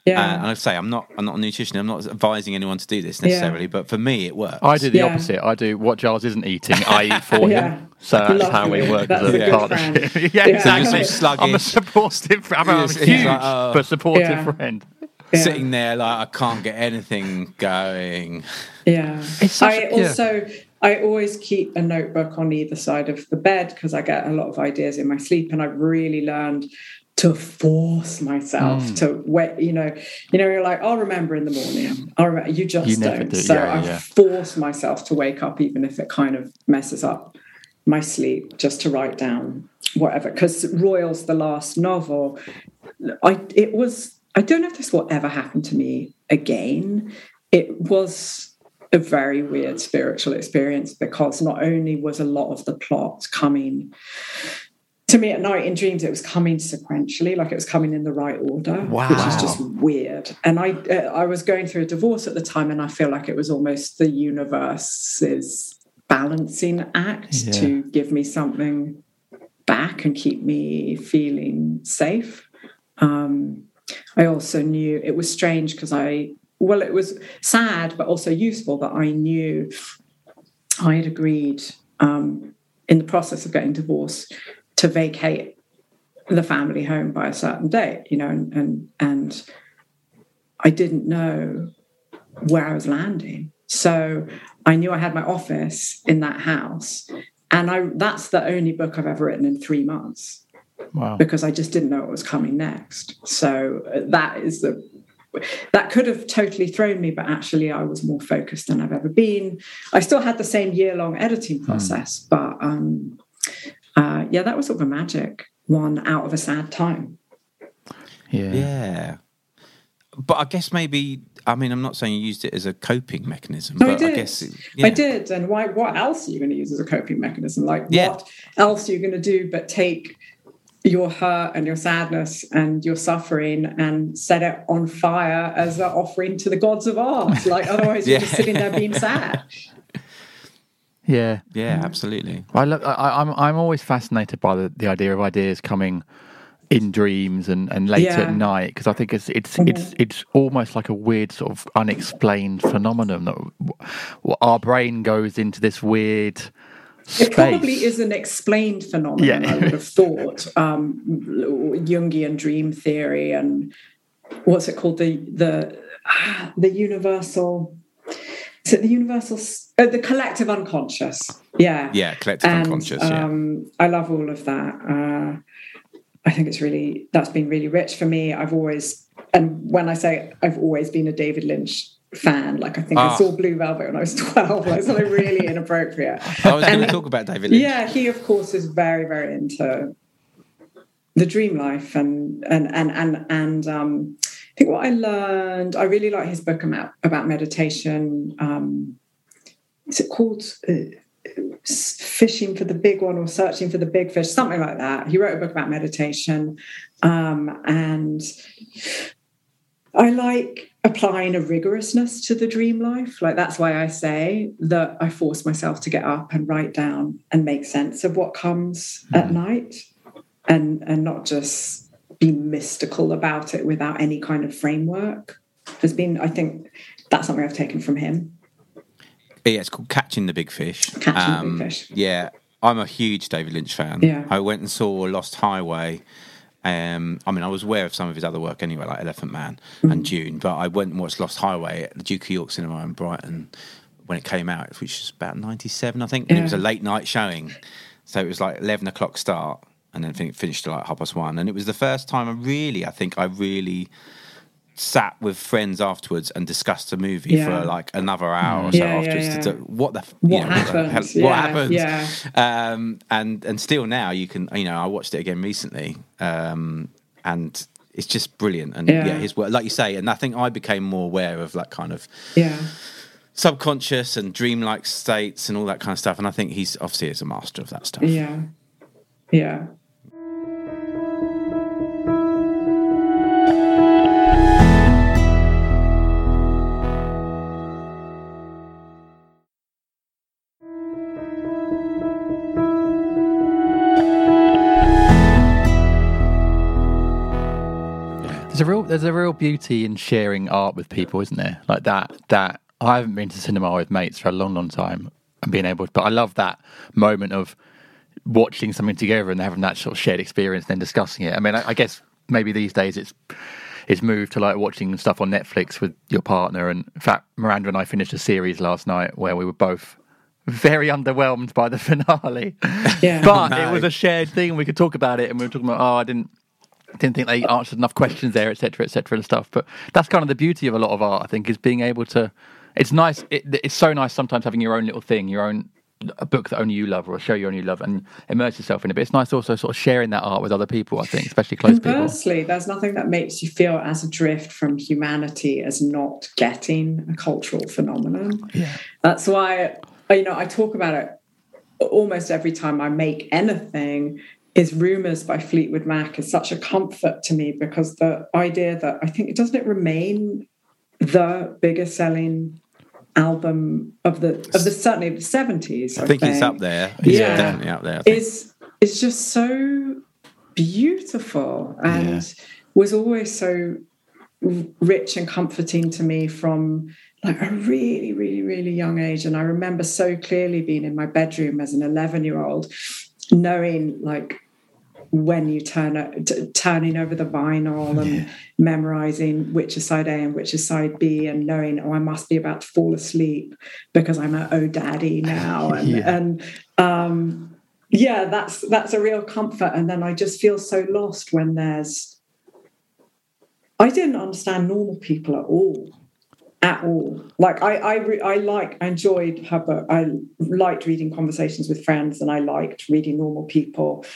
Yeah. Uh, and I say I'm not I'm not a nutritionist. I'm not advising anyone to do this Yeah. necessarily, but for me it works. I do the Yeah. opposite. I do what Giles isn't eating. I eat for Yeah. him. So that's how we work as a a partnership. yeah, Yeah. exactly. So you're sluggish. I'm a supportive. I'm a huge he's like, oh. but supportive Yeah. friend. Yeah. sitting there like I can't get anything going. Yeah. It's such I a- yeah. also I always keep a notebook on either side of the bed because I get a lot of ideas in my sleep and I've really learned to force myself Mm. to wait, you know, you know, you're like, I'll remember in the morning. I'll remember you just You don't. do. So Yeah, I yeah. force myself to wake up even if it kind of messes up my sleep just to write down whatever. Because Royals the last novel, I it was I don't know if this will ever happen to me again, it was a very weird spiritual experience because not only was a lot of the plot coming to me at night in dreams, it was coming sequentially, like it was coming in the right order, Wow. which is just weird. And I, uh, I was going through a divorce at the time, and I feel like it was almost the universe's balancing act Yeah. to give me something back and keep me feeling safe. Um, I also knew it was strange because I, well, it was sad, but also useful that I knew I had agreed um, in the process of getting divorced to vacate the family home by a certain date, you know, and and, and I didn't know where I was landing. So I knew I had my office in that house. And I that's the only book I've ever written in three months Wow. because I just didn't know what was coming next. So uh, that is the that could have totally thrown me, but actually I was more focused than I've ever been. I still had the same year long editing process, but um, uh, yeah, that was sort of a magic one out of a sad time. Yeah. Yeah. But I guess maybe I mean I'm not saying you used it as a coping mechanism, No, but I did. guess it- I did. And why? What else are you going to use as a coping mechanism? Like, Yeah. what else are you going to do but take your hurt and your sadness and your suffering and set it on fire as an offering to the gods of art? Like, otherwise, you're just sitting there being sad. Yeah. Yeah, absolutely. I look. I, I'm. I'm always fascinated by the, the idea of ideas coming in dreams and, and late Yeah. at night because I think it's it's Mhm. it's it's almost like a weird sort of unexplained phenomenon that w- w- our brain goes into this weird. Space. It probably is an explained phenomenon, Yeah. I would have thought. Um, Jungian dream theory and what's it called? The the ah, the universal. It the universal? Uh, the collective unconscious. Yeah. Yeah, collective and unconscious. Yeah. um, I love all of that. Uh, I think it's really that's been really rich for me. I've always, and when I say I've always been a David Lynch fan, like I think Ah. I saw Blue Velvet when I was twelve, like something really inappropriate. I was going to talk about David Lynch. Yeah, he of course is very very into the dream life and and and and and um, think what I learned, I really like his book about about meditation. Um, is it called? Uh, fishing for the big one or searching for the big fish something like that he wrote a book about meditation um, and i like applying a rigorousness to the dream life like that's why i say that i force myself to get up and write down and make sense of what comes at night and and not just be mystical about it without any kind of framework has been i think that's something i've taken from him Yeah, it's called Catching the Big Fish. Catching the Big Fish. Yeah, I'm a huge David Lynch fan. Yeah. I went and saw Lost Highway. Um, I mean, I was aware of some of his other work anyway, like Elephant Man Mm-hmm. and Dune, but I went and watched Lost Highway at the Duke of York Cinema in Brighton when it came out, which was about 97, I think. And it was a late night showing. So it was like 11 o'clock start and then I think it finished at like half past one. And it was the first time I really, I think I really sat with friends afterwards and discussed the movie Yeah. for like another hour or so Yeah, afterwards. yeah. To, to- what the f- What you know, the happened? hell- Yeah, what happened? yeah. Um, and and still now you can you know I watched it again recently, um, and it's just brilliant. And yeah. Yeah. his work, like you say, and I think I became more aware of like kind of yeah subconscious and dreamlike states and all that kind of stuff. And I think he's obviously is a master of that stuff. Yeah. Yeah. There's a real there's a real beauty in sharing art with people, isn't there? Like that that I haven't been to cinema with mates for a long, long time and being able to, but I love that moment of watching something together and having that sort of shared experience and then discussing it. I mean I, I guess maybe these days it's it's moved to like watching stuff on Netflix with your partner and in fact Miranda and I finished a series last night where we were both very underwhelmed by the finale. Yeah. but No. it was a shared thing. We could talk about it, and we were talking about, oh, I didn't didn't think they answered enough questions there, etc., etc., and stuff. But that's kind of the beauty of a lot of art, I think, is being able to. It's nice. It, it's so nice sometimes having your own little thing, your own a book that only you love or a show you only love and immerse yourself in it. But it's nice also sort of sharing that art with other people. I think, especially close people. Conversely, there's nothing that makes you feel as adrift from humanity as not getting a cultural phenomenon. Yeah. That's why you know I talk about it almost every time I make anything. Is Rumours by Fleetwood Mac is such a comfort to me because the idea that I think doesn't it remain the biggest selling album of the of the certainly of the seventies. I, think, it's up there. It's Yeah. definitely up there. I. Is is just so beautiful and Yeah. was always so rich and comforting to me from like a really really really young age and i remember so clearly being in my bedroom as an 11 year old knowing like when you turn it- t- turning over the vinyl and memorizing which is side A and which is side B and knowing oh I must be about to fall asleep because I'm at oh daddy now. And Yeah. and um yeah that's that's a real comfort. And then I just feel so lost when there's I didn't understand normal people at all at all. Like I I, re- I like I enjoyed her book. I liked reading conversations with friends and I liked reading normal people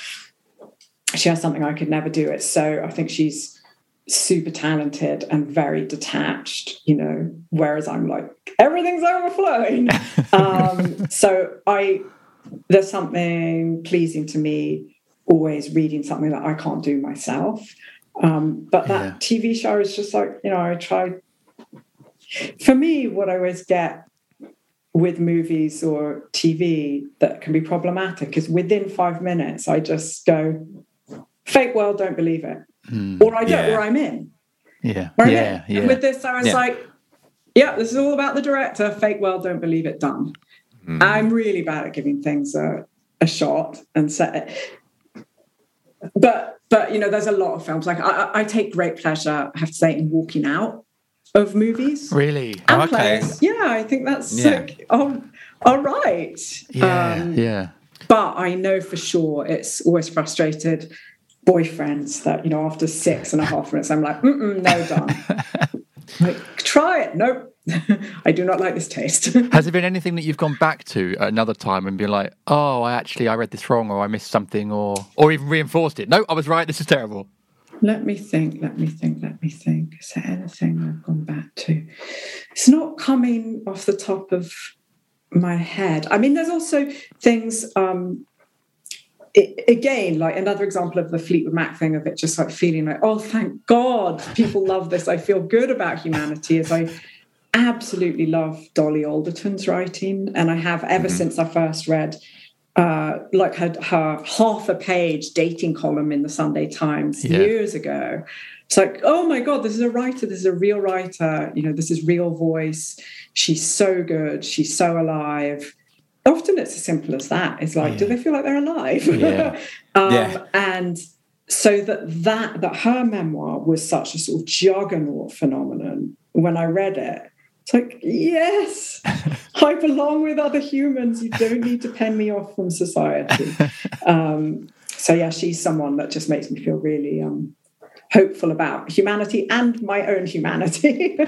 she has something I could never do. It's so I think she's super talented and very detached, you know, whereas I'm like, everything's overflowing. um, so I there's something pleasing to me always reading something that I can't do myself. Um, but that Yeah. TV show is just like, you know, I tried for me, what I always get with movies or TV that can be problematic is within five minutes, I just go, fake world, don't believe it. Or I don't, Yeah. or I'm in. Yeah. Or I'm Yeah. in. Yeah. And with this, I was Yeah. like, yeah, this is all about the director. Fake world, don't believe it, done. I'm really bad at giving things a, a shot and set it. But but you know, there's a lot of films. Like I, I- I take great pleasure, I have to say, in walking out of movies. Really? and Oh, okay. plays. Yeah, I think that's Yeah. like, oh, all right. Yeah. Um, yeah. but I know for sure it's always frustrated boyfriends that, you know, after six and a half minutes, I'm like, Mm-mm, no, done. like, try it. Nope. I do not like this taste. Has there been anything that you've gone back to another time and been like, oh, I actually I read this wrong or I missed something or or even reinforced it? No, I was right. This is terrible. let me think, let me think, let me think. Is there anything I've gone back to? It's not coming off the top of my head. I mean, there's also things, um, it, again, like another example of the Fleetwood Mac thing of it just like feeling like, oh, thank God people love this. I feel good about humanity as I absolutely love Dolly Alderton's writing. And I have ever since I first read uh, like her, her half a page dating column in the Sunday Times Yeah. years ago. It's like, oh my God, this is a writer. This is a real writer. You know, this is real voice. She's so good. She's so alive. Often it's as simple as that. It's like, do they feel like they're alive? Yeah. um, Yeah. And so that that that her memoir was such a sort of juggernaut phenomenon. When I read it, it's like, yes, I belong with other humans. You don't need to pen me off from society. Um, so yeah, she's someone that just makes me feel really um, hopeful about humanity and my own humanity.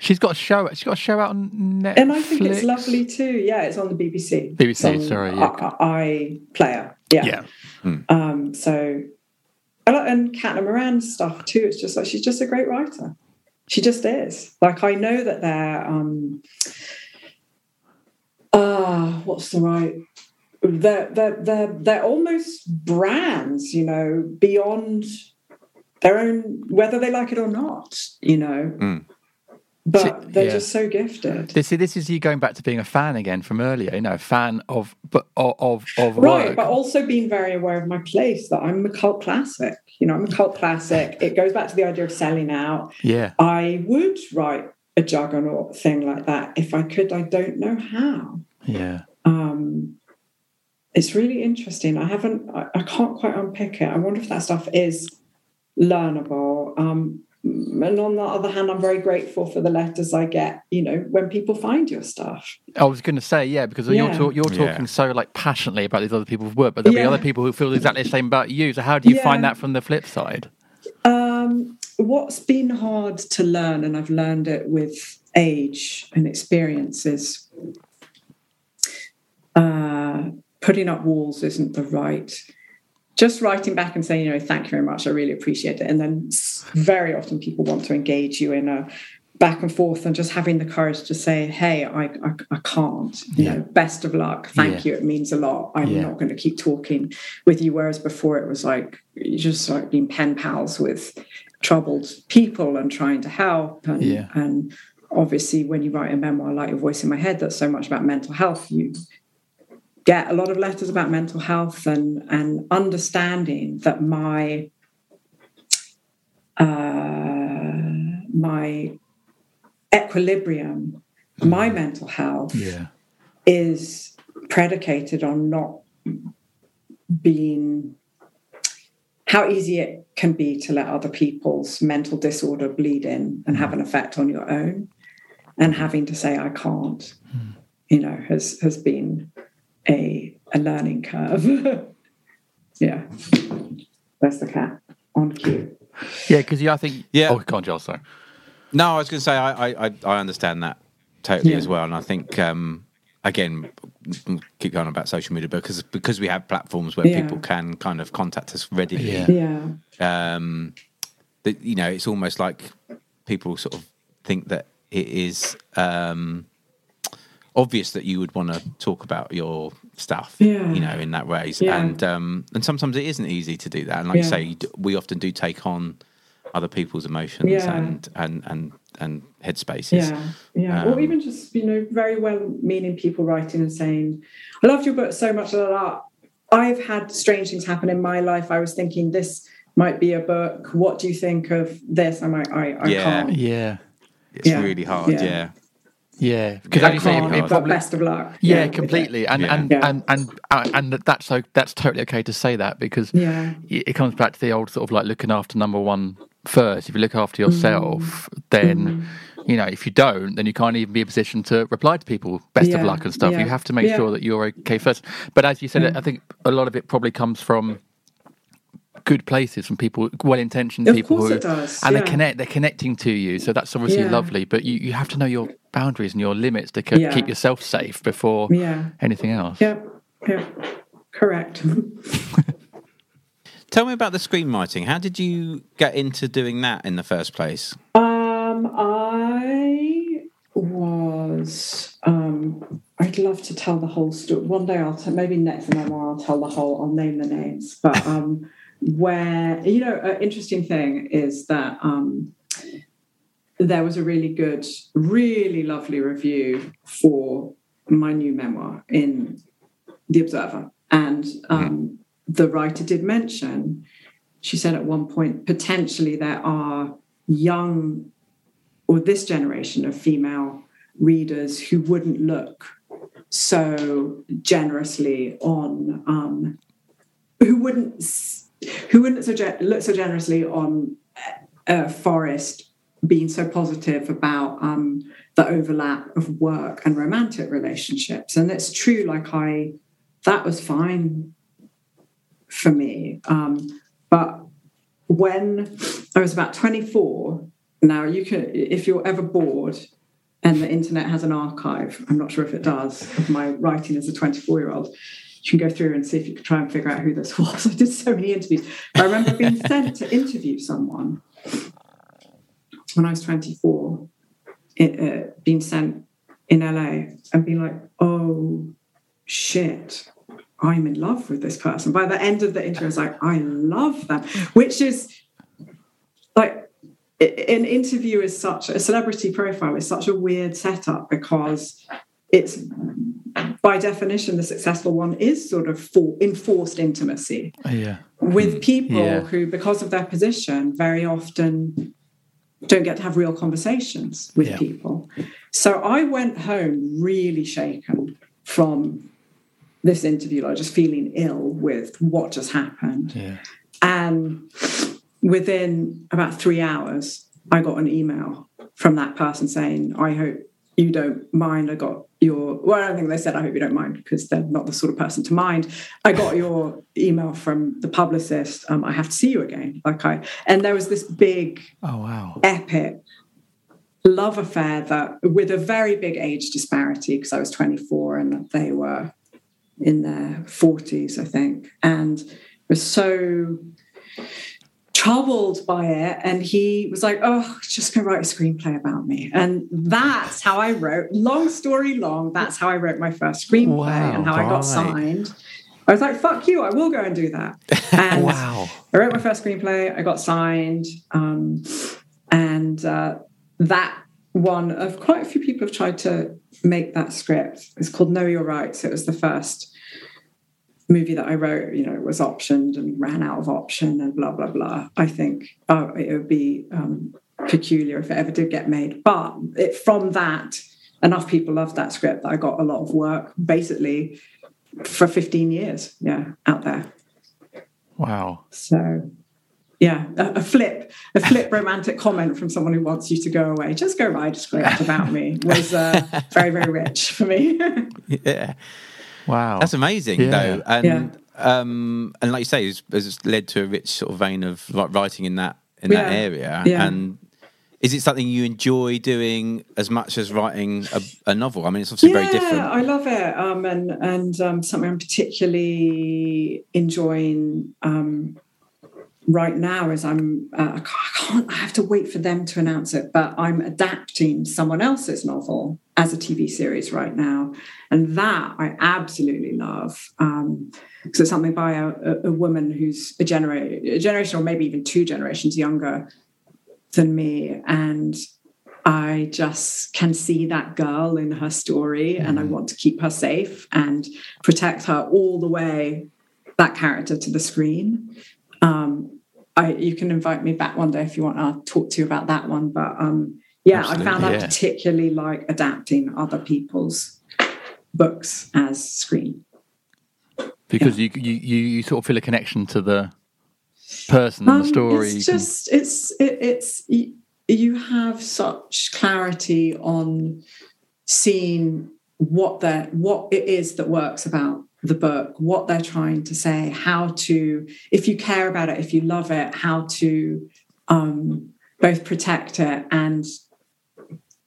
She's got a show. She's got a show out on Netflix. and I think it's lovely too. Yeah, it's on the BBC. BBC, on sorry, yeah. I, Player. Yeah. Yeah. Um, so, and, and Caitlin Moran stuff too. It's just like she's just a great writer. She just is. Like I know that they're um, ah, what's the right? They're they're they're they're almost brands, you know, beyond their own whether they like it or not, you know. Mm. But they're yeah. just so gifted. This, see, this is you going back to being a fan again from earlier. You know, a fan of but of of, of Right, work. but also being very aware of my place that I'm a cult classic. You know, I'm a cult classic. It goes back to the idea of selling out. yeah. I would write a juggernaut thing like that if I could. I don't know how. Yeah. Um, it's really interesting. I haven't. I, I can't quite unpick it. I wonder if that stuff is learnable. Um, and on the other hand, I'm very grateful for the letters I get. You know, when people find your stuff. I was going to say yeah because you're Yeah. talk, you're Yeah. talking so like passionately about these other people's work, but there'll be other people who feel exactly the same about you. So how do you find that from the flip side? Um, what's been hard to learn, and I've learned it with age and experiences, uh, putting up walls isn't the right. Just writing back and saying, you know, thank you very much, I really appreciate it. And then very often people want to engage you in a back and forth and just having the courage to say, hey, I, I, I can't, you Yeah. know, best of luck. Thank Yeah. you. It means a lot. I'm Yeah. not going to keep talking with you. Whereas before it was like, you just like being pen pals with troubled people and trying to help. And, and obviously when you write a memoir like Your Voice in My Head, that's so much about mental health, you get a lot of letters about mental health and, and understanding that my uh, my equilibrium, my mm. mental health Yeah. is predicated on not being how easy it can be to let other people's mental disorder bleed in and mm. have an effect on your own and mm. having to say i can't you know has has been a a learning curve yeah there's the cat on cue Yeah, because I think. Yeah. Oh, go on, Joel. Sorry. No, I was going to say I, I I- I understand that totally Yeah. as well, and I think um, again keep going about social media because because we have platforms where Yeah. people can kind of contact us readily. Yeah. yeah Um, that you know, it's almost like people sort of think that it is um, obvious that you would want to talk about your stuff, Yeah. you know, in that way, Yeah. and um, and sometimes it isn't easy to do that. And like you Yeah. say, you d- we often do take on other people's emotions Yeah. and and and and headspaces. Yeah, yeah. or Um, even just, you know, very well meaning people writing and saying, I loved your book so much. Blah, blah, blah. I've had strange things happen in my life. I was thinking this might be a book. What do you think of this? I'm like, I, I Yeah. can't. Yeah. It's Yeah. really hard. Yeah. Yeah. Yeah. Because Yeah, as you say, Can't, it probably. best of luck. Yeah, with it. completely, and Yeah. and, Yeah. and and uh, and that's so that's totally okay to say that because Yeah. it it comes back to the old sort of like looking after number one first. If you look after yourself, Mm. then you know if you don't, then you can't even be in a position to reply to people best of luck and stuff. yeah, You have to make yeah. sure that you're okay first. But as you said, Yeah. I think a lot of it probably comes from good places from people well intentioned Of people course who it does, and yeah. they connect they're connecting to you so that's obviously Yeah. lovely but you, you have to know your boundaries and your limits to ke- Yeah. keep yourself safe before Yeah. anything else Yeah. Yeah. Correct. Tell me about the screenwriting. How did you get into doing that in the first place? Um, I was. Um, I'd love to tell the whole story. One day I'll tell. Maybe next memoir I'll tell the whole. I'll name the names. But um, where you know, an interesting thing is that um, there was a really good, really lovely review for my new memoir in the Observer, and um, the writer did mention. She said at one point, potentially there are young or this generation of female readers who wouldn't look so generously on um, who wouldn't who wouldn't so look so generously on uh, Forrest being so positive about um, the overlap of work and romantic relationships, and it's true. Like I, that was fine for me, um, but when I was about twenty four. Now you can, if you're ever bored, and the internet has an archive. I'm not sure if it does of my writing as a 24 year old. You can go through and see if you can try and figure out who this was. I did so many interviews. I remember being sent to interview someone when I was 24, it, uh, being sent in LA and being like, oh shit, I'm in love with this person. By the end of the interview, I was like, I love them, which is like an interview is such a celebrity profile is such a weird setup because it's by definition the successful one is sort of for enforced intimacy yeah with mm. people Yeah. who because of their position very often don't get to have real conversations with Yeah. people so i went home really shaken from this interview like just feeling ill with what just happened yeah and within about three hours, I got an email from that person saying, I hope you don't mind. I got your, well, I don't think they said, I hope you don't mind because they're not the sort of person to mind. I got your email from the publicist. Um, I have to see you again. Like I, and there was this big, oh wow epic love affair that with a very big age disparity because I was 24 and they were in their 40s, I think, and it was so troubled by it. And he was like, Oh, just go write a screenplay about me. And that's how I wrote, long story long, that's how I wrote my first screenplay Wow, and how I got signed. I was like, fuck you, I will go and do that. And Wow. I wrote my first screenplay, I got signed. Um, and uh, that one of quite a few people have tried to make that script. It's called Know Your Rights. It was the first movie that I wrote, you know, was optioned and ran out of option and blah, blah, blah. I think oh, it would be um, peculiar if it ever did get made. But it, from that, enough people loved that script that I got a lot of work basically for 15 years, yeah, out there. Wow. So, yeah, a, a flip, a flip romantic comment from someone who wants you to go away. Just go write a script about me was uh, very, very rich for me. Yeah. Wow. That's amazing, Yeah. though, and Yeah. um, and like you say, it's, it's led to a rich sort of vein of like, writing in that in that area. Yeah. And is it something you enjoy doing as much as writing a, a novel? I mean, it's obviously very different. I love it, um, and and um, something I'm particularly enjoying um, right now is I'm uh, I can't I have to wait for them to announce it, but I'm adapting someone else's novel as a TV series right now, and that I absolutely love. Um, because it's something by a, a, woman who's a, genera- a generation or maybe even two generations younger than me and I just can see that girl in her story and I want to keep her safe and protect her all the way that character to the screen. Um, I, you can invite me back one day if you want. I'll talk to you about that one. But um, yeah, I found I particularly like adapting other people's books as screen. because you, you you you sort of feel a connection to the person and Um, the story. It's You can- just it's it, it's you have such clarity on seeing what that what it is that works about the book, what they're trying to say, how to if you care about it, if you love it, how to um, both protect it and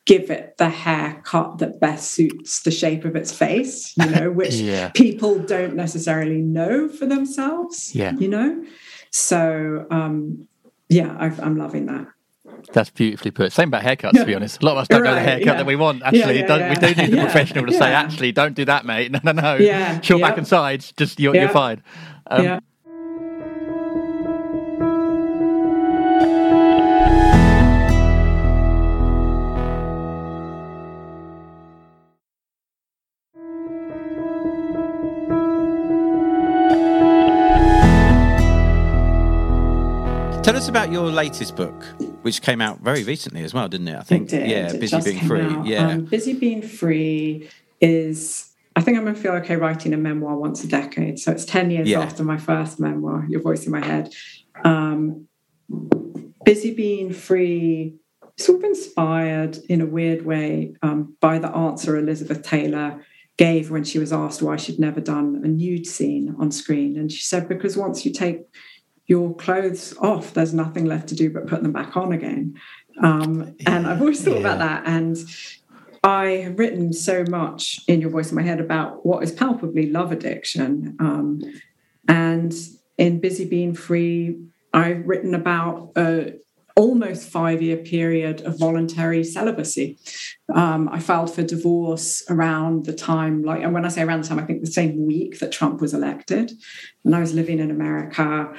give it the haircut that best suits the shape of its face, you know, which Yeah. people don't necessarily know for themselves. Yeah. You know? So um yeah, I've, I'm loving that. That's beautifully put. Same about haircuts, to be honest. A lot of us don't know the haircut yeah. that we want. Actually, yeah, don't, we do need the Yeah, professional to say, actually, don't do that, mate. No, no, no. Yeah, Chill back yeah. and sides. Just you're, Yeah. you're fine. Um, yeah. Tell us about your latest book, which came out very recently as well, didn't it? I think. It did. Yeah, It busy being free. out. Yeah. Um, busy being free is. I think I'm going to feel okay writing a memoir once a decade. So it's 10 years Yeah. after my first memoir, Your Voice in My Head. Um, busy being free, sort of inspired in a weird way um, by the answer Elizabeth Taylor gave when she was asked why she'd never done a nude scene on screen. And she said, because once you take your clothes off, there's nothing left to do but put them back on again. Um, and I've always thought about that. And I have written so much in Your Voice in My Head about what is palpably love addiction. Um, and in Busy Being Free, I've written about a almost five year period of voluntary celibacy. Um, I filed for divorce around the time, like, and when I say around the time, I think the same week that Trump was elected. And I was living in America.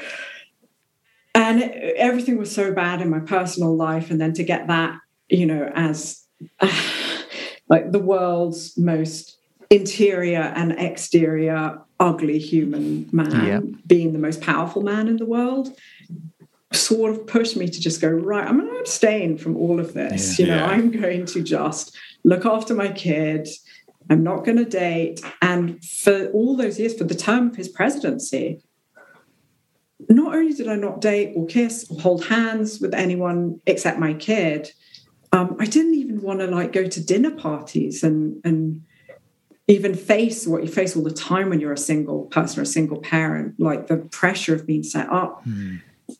And it, everything was so bad in my personal life. And then to get that, you know, as like the world's most interior and exterior ugly human man being the most powerful man in the world sort of pushed me to just go right i'm going to abstain from all of this. You know Yeah. i'm going to just look after my kid. I'm not going to date. And for all those years for the term of his presidency not only did i not date or kiss or hold hands with anyone except my kid um, i didn't even want to like go to dinner parties and and even face what you face all the time when you're a single person or a single parent like the pressure of being set up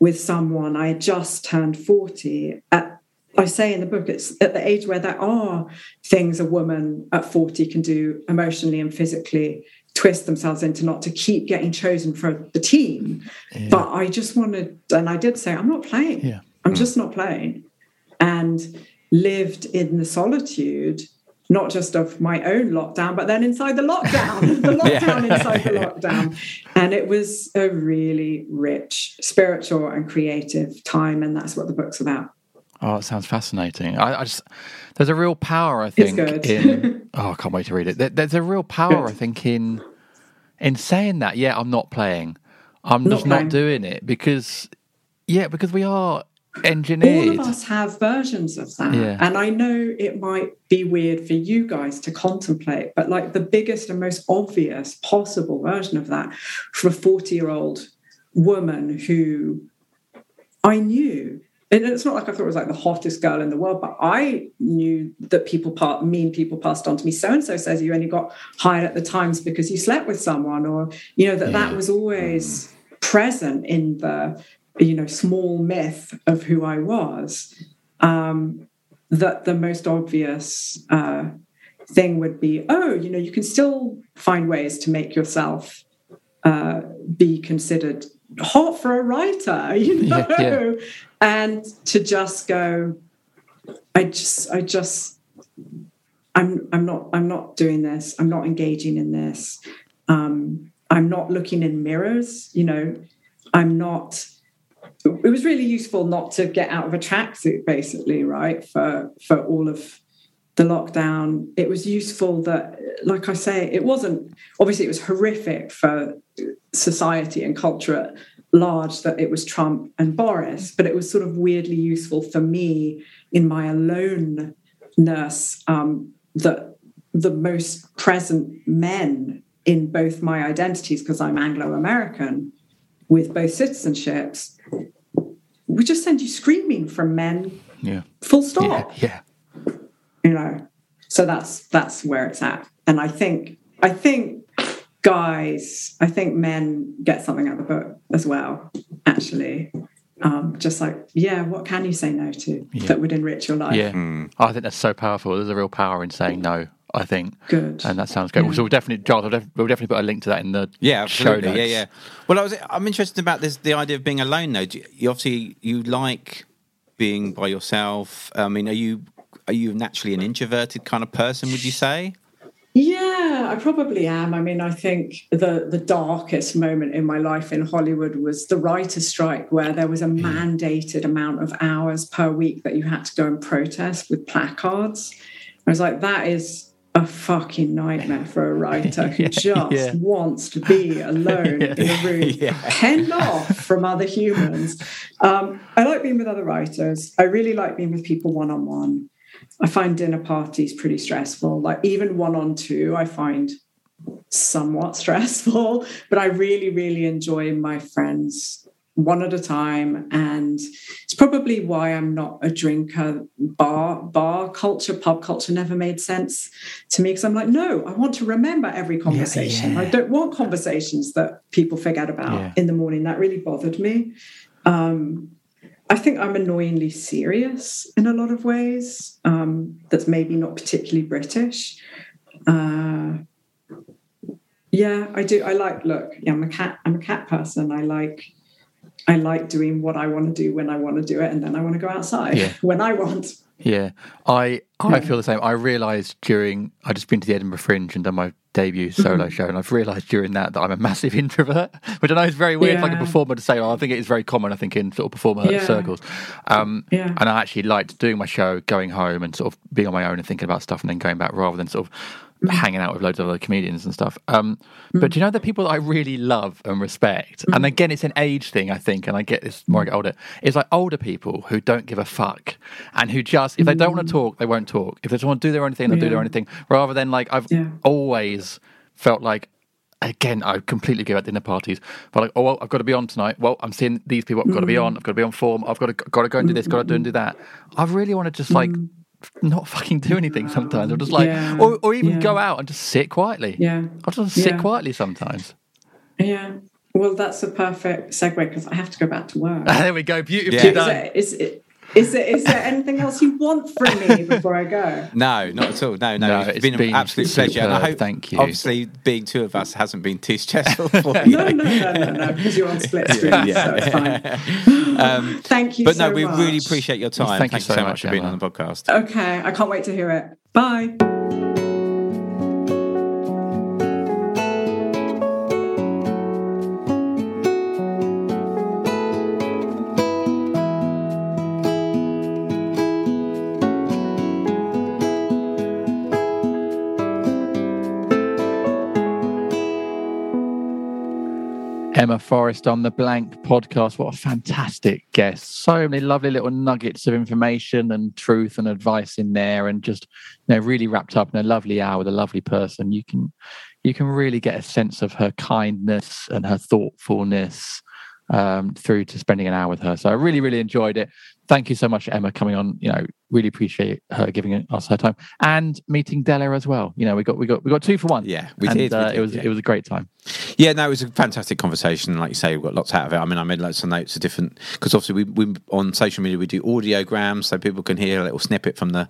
with someone i had just turned 40 at i say in the book it's at the age where there are things a woman at 40 can do emotionally and physically twist themselves into not to keep getting chosen for the team. But I just wanted, and I did say, I'm not playing. Yeah. I'm mm. just not playing. And lived in the solitude, not just of my own lockdown, but then inside the lockdown, the lockdown inside the lockdown. And it was a really rich spiritual and creative time. And that's what the book's about. Oh, it sounds fascinating. I, I just there's a real power, I think, in oh, I can't wait to read it. There, there's a real power, Good. I think, in in saying that. Yeah, I'm not playing. I'm Not just not doing it because yeah, because we are All of us have versions of that. Yeah. And I know it might be weird for you guys to contemplate, but like the biggest and most obvious possible version of that for a 40 year old woman who I knew. And it's not like I thought it was like the hottest girl in the world, but I knew that people part mean people passed on to me. So and so says you only got hired at the Times because you slept with someone, or you know that that was always mm. present in the you know small myth of who I was. Um, that the most obvious uh, thing would be, oh, you know, you can still find ways to make yourself uh, be considered hot for a writer, you know, Yeah, yeah. and to just go, I just, I just, I'm, I'm not, I'm not doing this. I'm not engaging in this. Um, I'm not looking in mirrors. You know, I'm not. It was really useful not to get out of a tracksuit, basically, right? For for all of the lockdown, it was useful that, like I say, it wasn't obviously it was horrific for society and culture at large that it was Trump and Boris, but it was sort of weirdly useful for me in my aloneness um, that the most present men in both my identities, because I'm Anglo American with both citizenships, we just send you screaming from men, yeah, full stop. Yeah, yeah. you know so that's that's where it's at. And i think i think guys i think men get something out of the book as well actually. Um just like yeah what can you say no to that would enrich your life? Yeah, I think that's so powerful. There's a real power in saying no. I think, good and that sounds great. So we'll definitely, Giles, we'll, def- we'll definitely put a link to that in the Yeah, show absolutely. notes. Yeah, yeah. Well, I was. I'm interested about this. The idea of being alone, though. Do you, you obviously you like being by yourself. I mean, are you are you naturally an introverted kind of person? Would you say? Yeah, I probably am. I mean, I think the the darkest moment in my life in Hollywood was the writer's strike, where there was a mm. mandated amount of hours per week that you had to go and protest with placards. I was like, that is a fucking nightmare for a writer who just yeah. wants to be alone in a room, penned off from other humans. Um, I like being with other writers. I really like being with people one on one. I find dinner parties pretty stressful. Like even one on two, I find somewhat stressful, but I really, really enjoy my friends one at a time. And it's probably why I'm not a drinker. Bar, bar culture, pub culture never made sense to me because I'm like, no, I want to remember every conversation. I don't want conversations that people forget about Yeah. in the morning. That really bothered me. Um, I think I'm annoyingly serious in a lot of ways. Um, that's maybe not particularly British. Uh, yeah, I do. I like look. Yeah, I'm a cat. I'm a cat person. I like. I like doing what I want to do when I want to do it, and then I want to go outside Yeah. when I want. Yeah, I I feel the same. I realised during I just been to the Edinburgh Fringe and done my debut solo show, and I've realised during that that I'm a massive introvert, which I know is very weird, like a performer to say. Oh, I think it is very common. I think in sort of performer Yeah. circles, um, Yeah. and I actually liked doing my show, going home, and sort of being on my own and thinking about stuff, and then going back rather than sort of. Hanging out with loads of other comedians and stuff. Um, But do you know the people that I really love and respect? Mm. And again, it's an age thing, I think, and I get this more I get older. It's like older people who don't give a fuck and who just, if they don't want to talk, they won't talk. If they just want to do their own thing, they'll do their Mm. Own thing. Rather than like, I've Yeah. always felt like, again, I completely give at dinner parties. But like, oh, well, I've got to be on tonight. Well, I'm seeing these people. I've got to be Mm. on. I've got to be on form. I've got to got to go and do this. Got to do and do that. I really want to just like not fucking do anything sometimes. I'm just like. Yeah. or or even Yeah. go out and just sit quietly. Yeah. I'll just sit Yeah. quietly sometimes. Yeah. Well, that's a perfect segue because I have to go back to work. there we go. Beautifully Yeah. Is done. it- is it- Is there, is there anything else you want from me before I go? No, not at all. No, no. No, it's it's been, been an absolute pleasure. And I hope, Thank you. obviously, being two of us hasn't been too stressful for you. No, no, no, no, no, because you're on split screen, so it's fine. Um, Thank you but so no, we much. really appreciate your time. Thank you so so much, much for being on the podcast. Okay, I can't wait to hear it. Bye. Emma Forrest on the Blank podcast. What a fantastic guest. So many lovely little nuggets of information and truth and advice in there and just you know really wrapped up in a lovely hour with a lovely person. You can you can really get a sense of her kindness and her thoughtfulness um, through to spending an hour with her. So I really, really enjoyed it. Thank you so much, Emma, coming on. You know, really appreciate her giving us her time and meeting Della as well. You know, we got we got we got two for one. Yeah, we and, did, we Uh, did, it was yeah. it was a great time. Yeah, no, it was a fantastic conversation. Like you say, we got lots out of it. I mean, I made lots of notes of different because obviously we, we on social media we do audiograms so people can hear a little snippet from the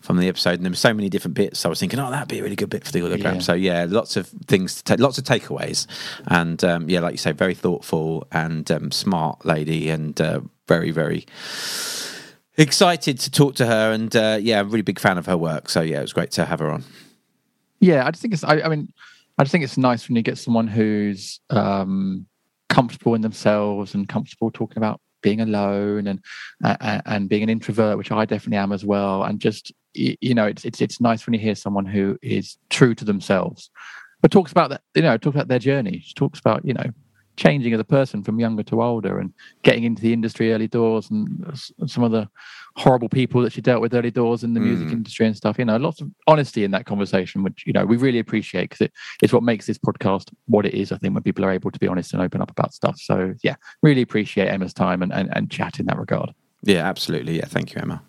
from the episode, and there were so many different bits. So I was thinking, oh, that'd be a really good bit for the audiogram. Yeah. So yeah, lots of things to take, lots of takeaways, and um, yeah, like you say, very thoughtful and um, smart lady, and uh, very very excited to talk to her. And uh, yeah, I'm really big fan of her work. So yeah, it was great to have her on. Yeah, I just think it's. I, I mean, I just think it's nice when you get someone who's um, comfortable in themselves and comfortable talking about being alone and uh, and being an introvert, which I definitely am as well. And just you know, it's it's it's nice when you hear someone who is true to themselves, but talks about that. You know, talks about their journey. She talks about you know changing as a person from younger to older and getting into the industry early doors and some of the horrible people that she dealt with early doors in the music Mm. industry and stuff. You know, lots of honesty in that conversation, which you know we really appreciate because it is what makes this podcast what it is. I think when people are able to be honest and open up about stuff. So yeah, really appreciate Emma's time and and, and chat in that regard. Yeah, absolutely. Yeah, thank you, Emma.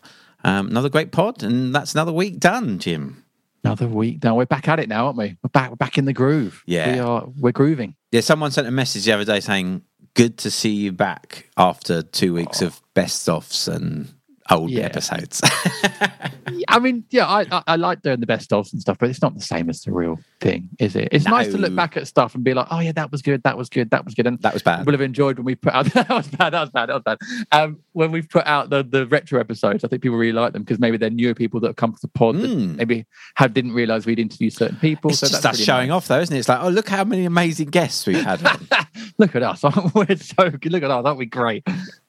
Um, another great pod, and that's another week done, Jim. Another week now. We're back at it now, aren't we? We're back. We're back in the groove. Yeah. we are. We're grooving. Yeah, someone sent a message the other day saying, "Good to see you back after two weeks of best offs and old Yeah. episodes." I mean, yeah, I, I I like doing the best ofs and stuff, but it's not the same as the real thing, is it? It's nice to look back at stuff and be like, oh yeah, that was good, that was good, that was good, and that was bad. We'll have enjoyed when we put out that was bad that was bad that was bad um when we've put out the the retro episodes i think people really like them because maybe they're newer people that have come to the pod that Mm. maybe have didn't realize we'd interviewed certain people It's so just that's really showing nice. off, though, isn't it? It's like, oh, look how many amazing guests we've had. look at us. We're so good. Look at us. That'd be great?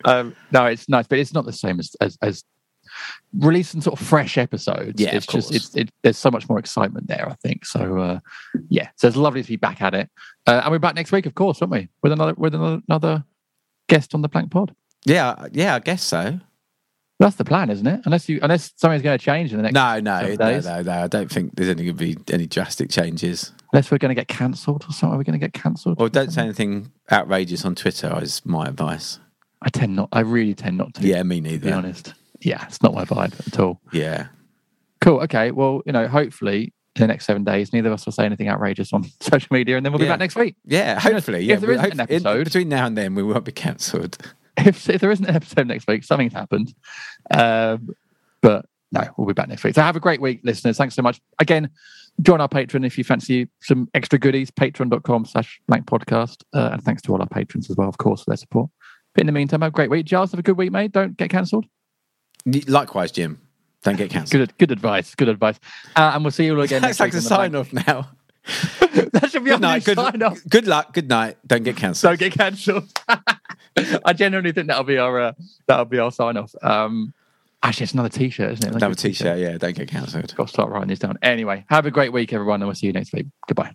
Um no it's nice but it's not the same as as, as releasing sort of fresh episodes. Yeah, it's of just it's it, there's so much more excitement there i think. So uh yeah. So it's lovely to be back at it. Uh, and we're back next week of course aren't we? With another with another, another guest on the Blank pod yeah, yeah, I guess so. That's the plan, isn't it? Unless you, unless something's going to change in the next, No, no, no, no, no. I don't think there's any going to be any drastic changes. unless we're going to get cancelled or something. Are we going to get cancelled? Or don't say anything outrageous on Twitter. Is my advice. I tend not. I really tend not to. Yeah, me to be neither. honest. Yeah, it's not my vibe at all. Yeah, Cool. Okay. Well, you know, hopefully in the next seven days, neither of us will say anything outrageous on social media, and then we'll be Yeah. back next week. yeah. Hopefully, yeah. there we- isn't an hope- in- episode- between now and then, we won't be cancelled. If, if there isn't an episode next week, something's happened. Um, but no, we'll be back next week. So have a great week, listeners. Thanks so much. Again, join our Patreon if you fancy some extra goodies, patreon.com slash blank podcast. Uh, and thanks to all our patrons as well, of course, for their support. But in the meantime, have a great week. Giles, have a good week, mate. Don't get cancelled. Likewise, Jim. Don't get cancelled. Good, good advice. Good advice. Uh, and we'll see you all again. That's next like week a sign off now. That should be Good night. Good, sign off. good luck. Good night. Don't get cancelled. Don't get cancelled. I genuinely think that'll be our uh, that'll be our sign off. Um, actually, it's another T-shirt, isn't it? Like Have a a t-shirt. Yeah, don't get cancelled. Got to start writing this down. Anyway, have a great week, everyone, and we'll see you next week. Goodbye.